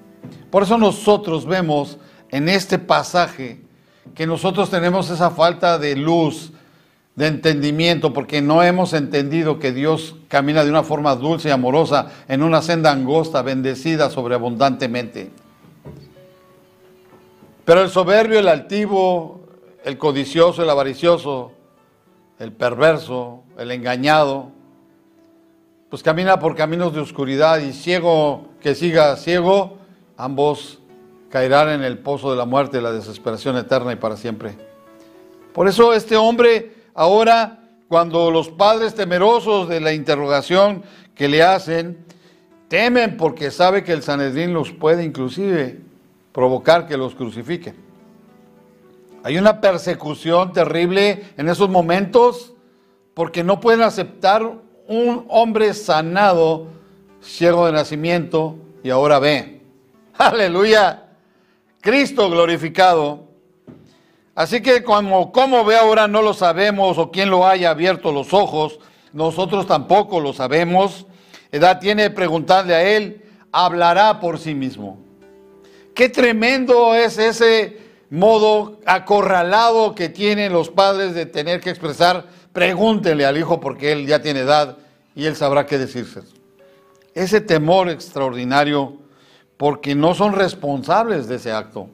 Por eso nosotros vemos en este pasaje que nosotros tenemos esa falta de luz, de entendimiento, porque no hemos entendido que Dios camina de una forma dulce y amorosa en una senda angosta, bendecida sobreabundantemente. Pero el soberbio, el altivo, el codicioso, el avaricioso, el perverso, el engañado, pues camina por caminos de oscuridad y ciego que siga ciego, ambos caerán en el pozo de la muerte, la desesperación eterna y para siempre. Por eso este hombre ahora, cuando los padres temerosos de la interrogación que le hacen, temen porque sabe que el Sanedrín los puede inclusive provocar que los crucifiquen. Hay una persecución terrible en esos momentos porque no pueden aceptar un hombre sanado, ciego de nacimiento y ahora ve. Aleluya. Cristo glorificado. Así que como, como ve ahora no lo sabemos o quién lo haya abierto los ojos, nosotros tampoco lo sabemos. Edad tiene preguntarle a él, hablará por sí mismo. Qué tremendo es ese modo acorralado que tienen los padres de tener que expresar, pregúntenle al hijo porque él ya tiene edad y él sabrá qué decirse. Ese temor extraordinario porque no son responsables de ese acto.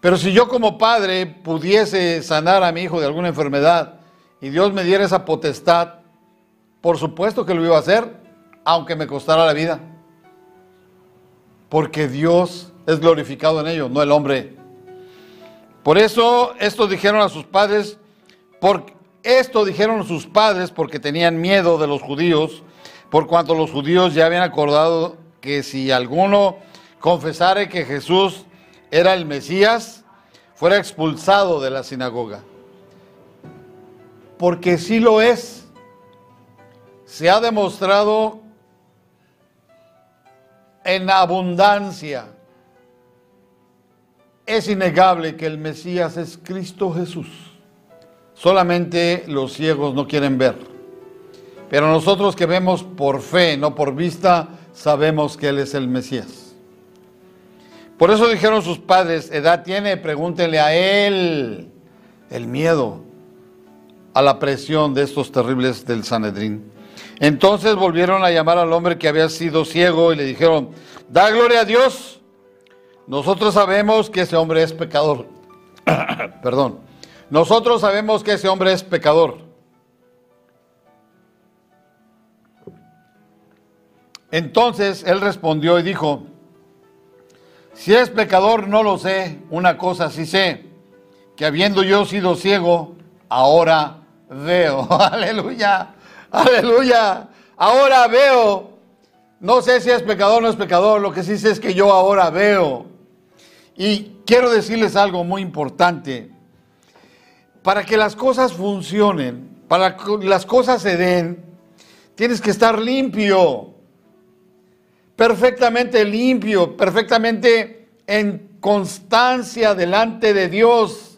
Pero si yo como padre pudiese sanar a mi hijo de alguna enfermedad y Dios me diera esa potestad, por supuesto que lo iba a hacer, aunque me costara la vida. Porque Dios es glorificado en ello, no el hombre. Por eso esto dijeron a sus padres, por esto dijeron sus padres porque tenían miedo de los judíos, por cuanto los judíos ya habían acordado que si alguno confesare que Jesús era el Mesías, fuera expulsado de la sinagoga. Porque sí lo es. Se ha demostrado en abundancia. Es innegable que el Mesías es Cristo Jesús. Solamente los ciegos no quieren ver. Pero nosotros que vemos por fe, no por vista, sabemos que Él es el Mesías. Por eso dijeron sus padres, edad tiene, pregúntenle a Él el miedo a la presión de estos terribles del Sanedrín. Entonces volvieron a llamar al hombre que había sido ciego y le dijeron, da gloria a Dios. Nosotros sabemos que ese hombre es pecador. Perdón. Nosotros sabemos que ese hombre es pecador. Entonces él respondió y dijo, si es pecador no lo sé, una cosa sí sé, que habiendo yo sido ciego, ahora veo. Aleluya, aleluya. Ahora veo. No sé si es pecador o no es pecador, lo que sí sé es que yo ahora veo. Y quiero decirles algo muy importante. Para que las cosas funcionen, para que las cosas se den, tienes que estar limpio perfectamente limpio, perfectamente en constancia delante de Dios,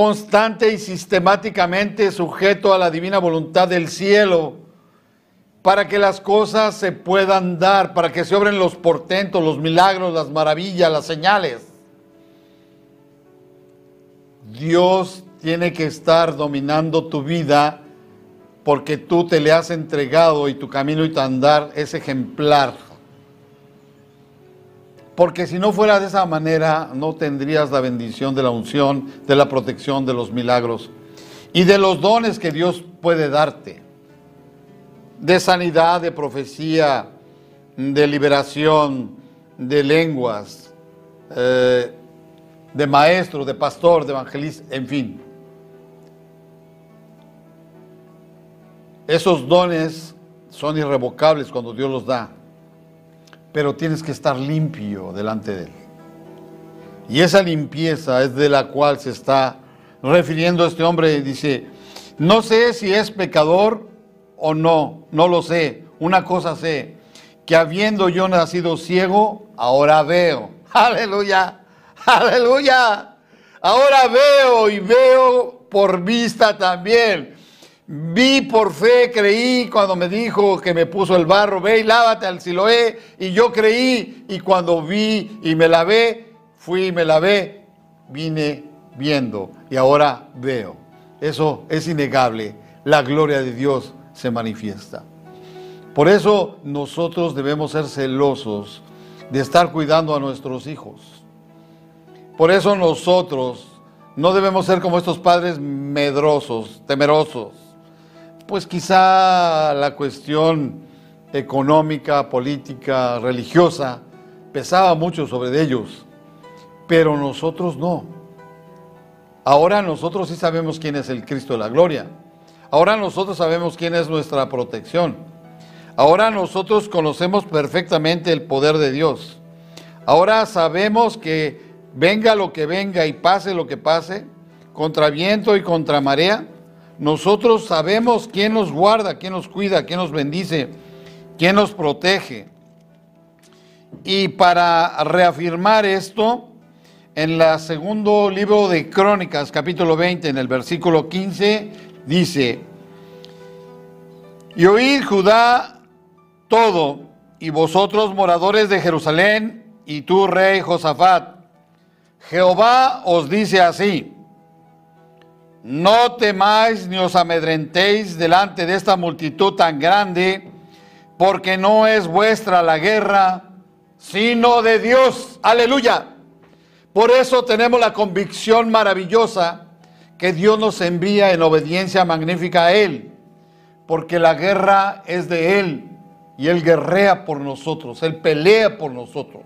constante y sistemáticamente sujeto a la divina voluntad del cielo, para que las cosas se puedan dar, para que se obren los portentos, los milagros, las maravillas, las señales. Dios tiene que estar dominando tu vida porque tú te le has entregado y tu camino y tu andar es ejemplar. Porque si no fuera de esa manera, no tendrías la bendición de la unción, de la protección, de los milagros y de los dones que Dios puede darte. De sanidad, de profecía, de liberación, de lenguas, eh, de maestro, de pastor, de evangelista, en fin. Esos dones son irrevocables cuando Dios los da, pero tienes que estar limpio delante de Él. Y esa limpieza es de la cual se está refiriendo este hombre. Dice, no sé si es pecador o no, no lo sé. Una cosa sé, que habiendo yo nacido ciego, ahora veo. Aleluya, aleluya. Ahora veo y veo por vista también. Vi por fe, creí cuando me dijo que me puso el barro, ve y lávate al Siloé, y yo creí, y cuando vi y me lavé, fui y me lavé, vine viendo, y ahora veo. Eso es innegable, la gloria de Dios se manifiesta. Por eso nosotros debemos ser celosos de estar cuidando a nuestros hijos. Por eso nosotros no debemos ser como estos padres medrosos, temerosos pues quizá la cuestión económica, política, religiosa pesaba mucho sobre ellos, pero nosotros no. Ahora nosotros sí sabemos quién es el Cristo de la gloria. Ahora nosotros sabemos quién es nuestra protección. Ahora nosotros conocemos perfectamente el poder de Dios. Ahora sabemos que venga lo que venga y pase lo que pase, contra viento y contra marea, nosotros sabemos quién nos guarda, quién nos cuida, quién nos bendice, quién nos protege. Y para reafirmar esto, en el segundo libro de Crónicas, capítulo 20, en el versículo 15, dice, y oíd Judá todo, y vosotros moradores de Jerusalén, y tú rey Josafat, Jehová os dice así, no temáis ni os amedrentéis delante de esta multitud tan grande, porque no es vuestra la guerra, sino de Dios. Aleluya. Por eso tenemos la convicción maravillosa que Dios nos envía en obediencia magnífica a Él, porque la guerra es de Él y Él guerrea por nosotros, Él pelea por nosotros.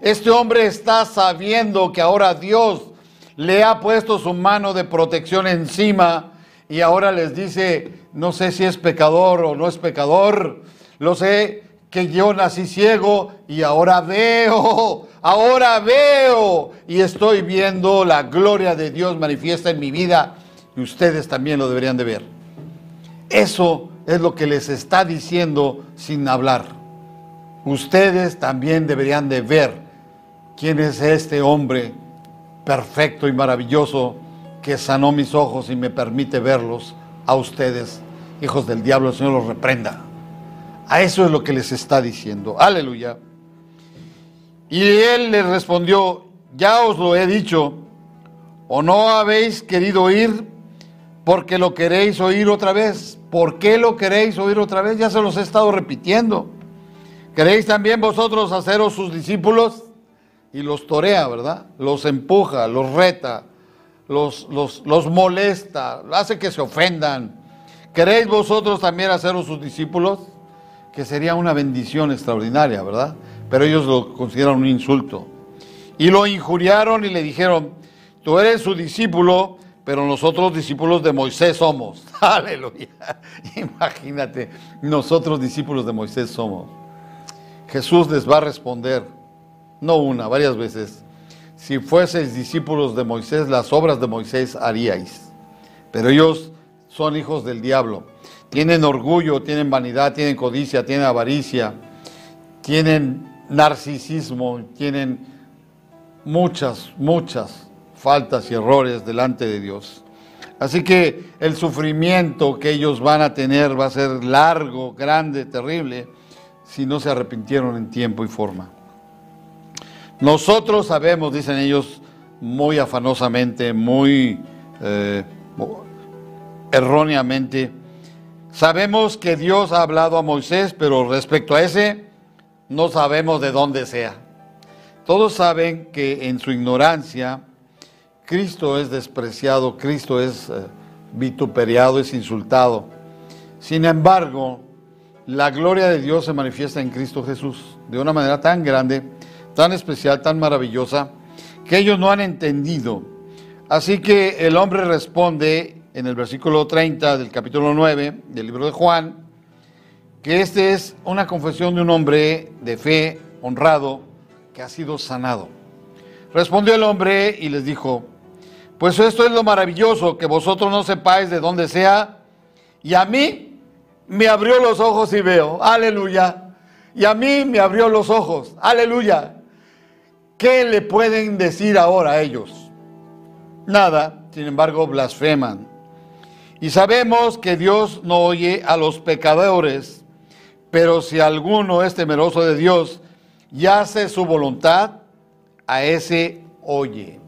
Este hombre está sabiendo que ahora Dios le ha puesto su mano de protección encima y ahora les dice, no sé si es pecador o no es pecador, lo sé que yo nací ciego y ahora veo, ahora veo y estoy viendo la gloria de Dios manifiesta en mi vida y ustedes también lo deberían de ver. Eso es lo que les está diciendo sin hablar. Ustedes también deberían de ver quién es este hombre perfecto y maravilloso que sanó mis ojos y me permite verlos a ustedes, hijos del diablo, el Señor los reprenda. A eso es lo que les está diciendo. Aleluya. Y él les respondió, ya os lo he dicho, o no habéis querido oír porque lo queréis oír otra vez. ¿Por qué lo queréis oír otra vez? Ya se los he estado repitiendo. ¿Queréis también vosotros haceros sus discípulos? Y los torea, ¿verdad? Los empuja, los reta, los, los, los molesta, hace que se ofendan. ¿Queréis vosotros también haceros sus discípulos? Que sería una bendición extraordinaria, ¿verdad? Pero ellos lo consideran un insulto. Y lo injuriaron y le dijeron, tú eres su discípulo, pero nosotros discípulos de Moisés somos. Aleluya. Imagínate, nosotros discípulos de Moisés somos. Jesús les va a responder, no una, varias veces, si fueseis discípulos de Moisés, las obras de Moisés haríais. Pero ellos son hijos del diablo. Tienen orgullo, tienen vanidad, tienen codicia, tienen avaricia, tienen narcisismo, tienen muchas, muchas faltas y errores delante de Dios. Así que el sufrimiento que ellos van a tener va a ser largo, grande, terrible, si no se arrepintieron en tiempo y forma. Nosotros sabemos, dicen ellos, muy afanosamente, muy eh, erróneamente, sabemos que Dios ha hablado a Moisés, pero respecto a ese, no sabemos de dónde sea. Todos saben que en su ignorancia, Cristo es despreciado, Cristo es eh, vituperiado, es insultado. Sin embargo, la gloria de Dios se manifiesta en Cristo Jesús de una manera tan grande tan especial, tan maravillosa, que ellos no han entendido. Así que el hombre responde en el versículo 30 del capítulo 9 del libro de Juan, que este es una confesión de un hombre de fe, honrado, que ha sido sanado. Respondió el hombre y les dijo, pues esto es lo maravilloso, que vosotros no sepáis de dónde sea, y a mí me abrió los ojos y veo, aleluya, y a mí me abrió los ojos, aleluya, ¿Qué le pueden decir ahora a ellos? Nada, sin embargo, blasfeman. Y sabemos que Dios no oye a los pecadores, pero si alguno es temeroso de Dios y hace su voluntad, a ese oye.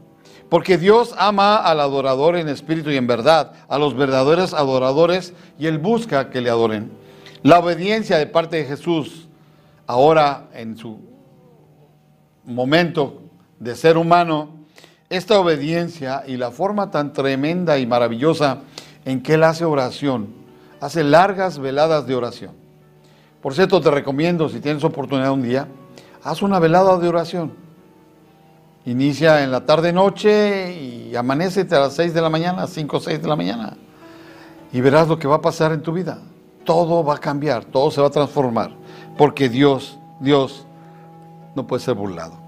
Porque Dios ama al adorador en espíritu y en verdad, a los verdaderos adoradores, y Él busca que le adoren. La obediencia de parte de Jesús, ahora en su momento de ser humano, esta obediencia y la forma tan tremenda y maravillosa en que él hace oración, hace largas veladas de oración. Por cierto, te recomiendo, si tienes oportunidad un día, haz una velada de oración. Inicia en la tarde-noche y amanece a las 6 de la mañana, 5 o 6 de la mañana. Y verás lo que va a pasar en tu vida. Todo va a cambiar, todo se va a transformar. Porque Dios, Dios no puede ser burlado.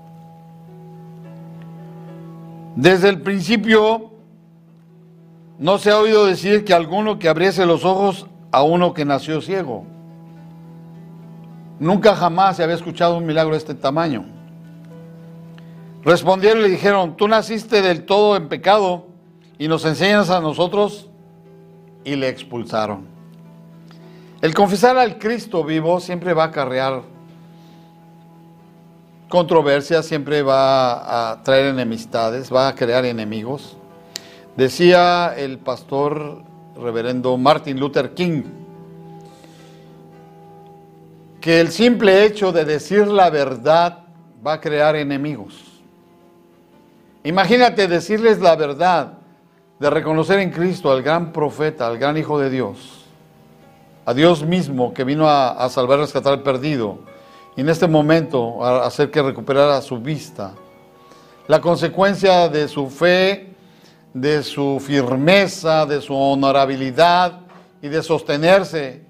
Desde el principio no se ha oído decir que alguno que abriese los ojos a uno que nació ciego. Nunca jamás se había escuchado un milagro de este tamaño. Respondieron y le dijeron, tú naciste del todo en pecado y nos enseñas a nosotros y le expulsaron. El confesar al Cristo vivo siempre va a acarrear controversia siempre va a traer enemistades, va a crear enemigos. Decía el pastor reverendo Martin Luther King que el simple hecho de decir la verdad va a crear enemigos. Imagínate decirles la verdad, de reconocer en Cristo al gran profeta, al gran Hijo de Dios, a Dios mismo que vino a, salvar y rescatar al perdido, y en este momento hacer que recuperara su vista. La consecuencia de su fe, de su firmeza, de su honorabilidad y de sostenerse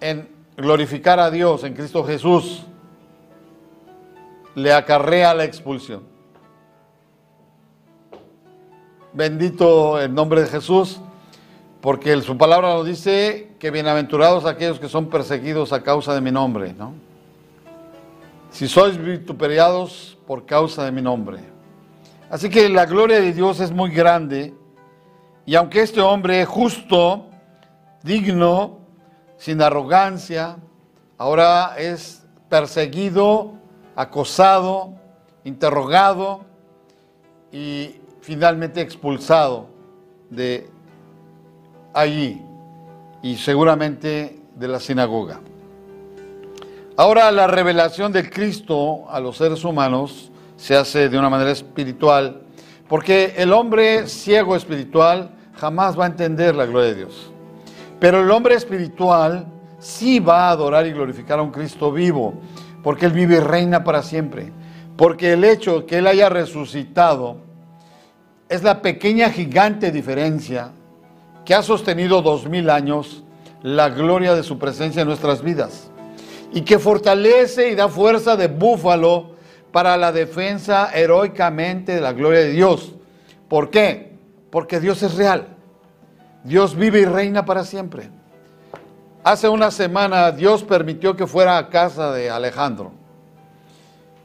en glorificar a Dios en Cristo Jesús, le acarrea la expulsión. Bendito el nombre de Jesús, porque su palabra nos dice que bienaventurados aquellos que son perseguidos a causa de mi nombre, ¿no? Si sois vituperiados por causa de mi nombre. Así que la gloria de Dios es muy grande, y aunque este hombre justo, digno, sin arrogancia, ahora es perseguido, acosado, interrogado y finalmente expulsado de allí y seguramente de la sinagoga. Ahora la revelación de Cristo a los seres humanos se hace de una manera espiritual, porque el hombre ciego espiritual jamás va a entender la gloria de Dios. Pero el hombre espiritual sí va a adorar y glorificar a un Cristo vivo, porque Él vive y reina para siempre. Porque el hecho de que Él haya resucitado es la pequeña gigante diferencia que ha sostenido dos mil años la gloria de su presencia en nuestras vidas y que fortalece y da fuerza de búfalo para la defensa heroicamente de la gloria de Dios. ¿Por qué? Porque Dios es real. Dios vive y reina para siempre. Hace una semana Dios permitió que fuera a casa de Alejandro.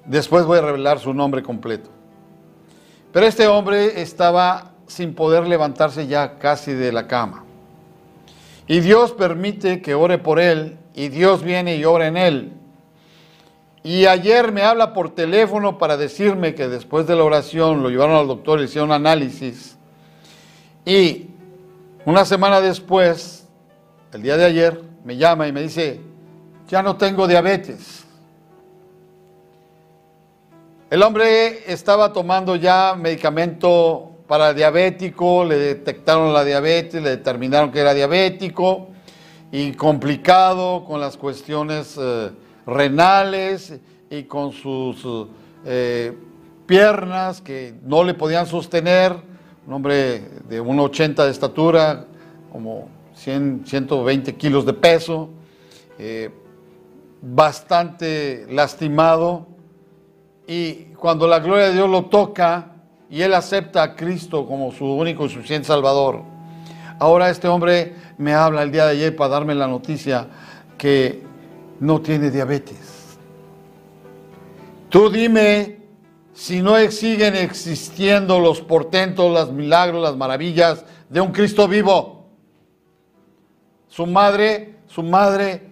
Después voy a revelar su nombre completo. Pero este hombre estaba sin poder levantarse ya casi de la cama. Y Dios permite que ore por él y Dios viene y ora en él. Y ayer me habla por teléfono para decirme que después de la oración lo llevaron al doctor, le hicieron un análisis. Y una semana después, el día de ayer, me llama y me dice, ya no tengo diabetes. El hombre estaba tomando ya medicamento para diabético, le detectaron la diabetes, le determinaron que era diabético y complicado con las cuestiones eh, renales y con sus eh, piernas que no le podían sostener, un hombre de 1,80 de estatura, como 100, 120 kilos de peso, eh, bastante lastimado. Y cuando la gloria de Dios lo toca y él acepta a Cristo como su único y suficiente Salvador, ahora este hombre me habla el día de ayer para darme la noticia que no tiene diabetes. Tú dime si no siguen existiendo los portentos, los milagros, las maravillas de un Cristo vivo. Su madre, su madre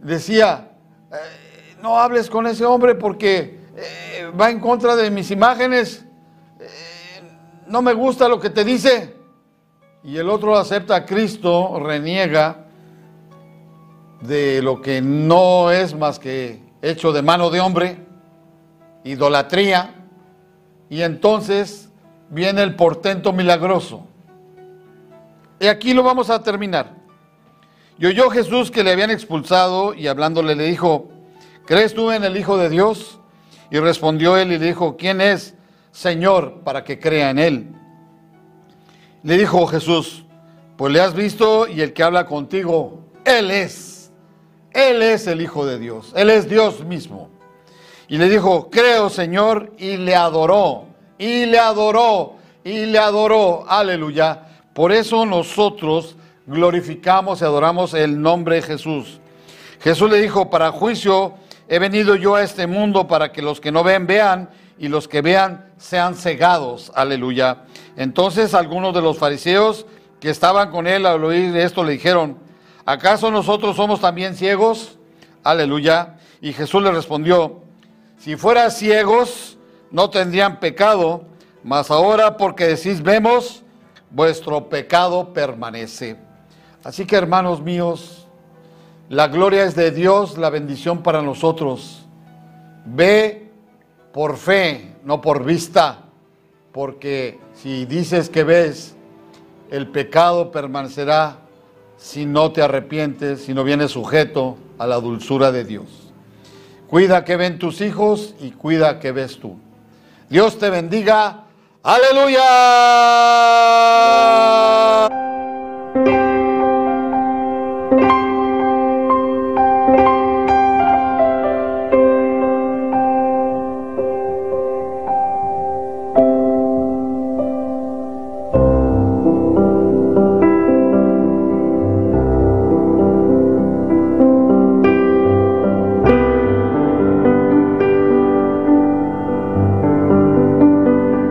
decía, eh, no hables con ese hombre porque eh, va en contra de mis imágenes, no me gusta lo que te dice. Y el otro acepta a Cristo, reniega de lo que no es más que hecho de mano de hombre, idolatría, y entonces viene el portento milagroso. Y aquí lo vamos a terminar. Y oyó Jesús que le habían expulsado y hablándole le dijo, ¿crees tú en el Hijo de Dios? Y respondió él y le dijo, ¿quién es Señor para que crea en él? Le dijo Jesús, pues le has visto y el que habla contigo, Él es. Él es el Hijo de Dios, Él es Dios mismo. Y le dijo, creo Señor, y le adoró, y le adoró, y le adoró. Aleluya. Por eso nosotros glorificamos y adoramos el nombre de Jesús. Jesús le dijo, para juicio he venido yo a este mundo para que los que no ven vean y los que vean sean cegados. Aleluya. Entonces algunos de los fariseos que estaban con él al oír esto le dijeron, ¿acaso nosotros somos también ciegos? Aleluya. Y Jesús le respondió, Si fueran ciegos, no tendrían pecado, mas ahora porque decís vemos, vuestro pecado permanece. Así que hermanos míos, la gloria es de Dios, la bendición para nosotros. Ve por fe, no por vista, porque si dices que ves, el pecado permanecerá si no te arrepientes, si no vienes sujeto a la dulzura de Dios. Cuida que ven tus hijos y cuida que ves tú. Dios te bendiga. Aleluya.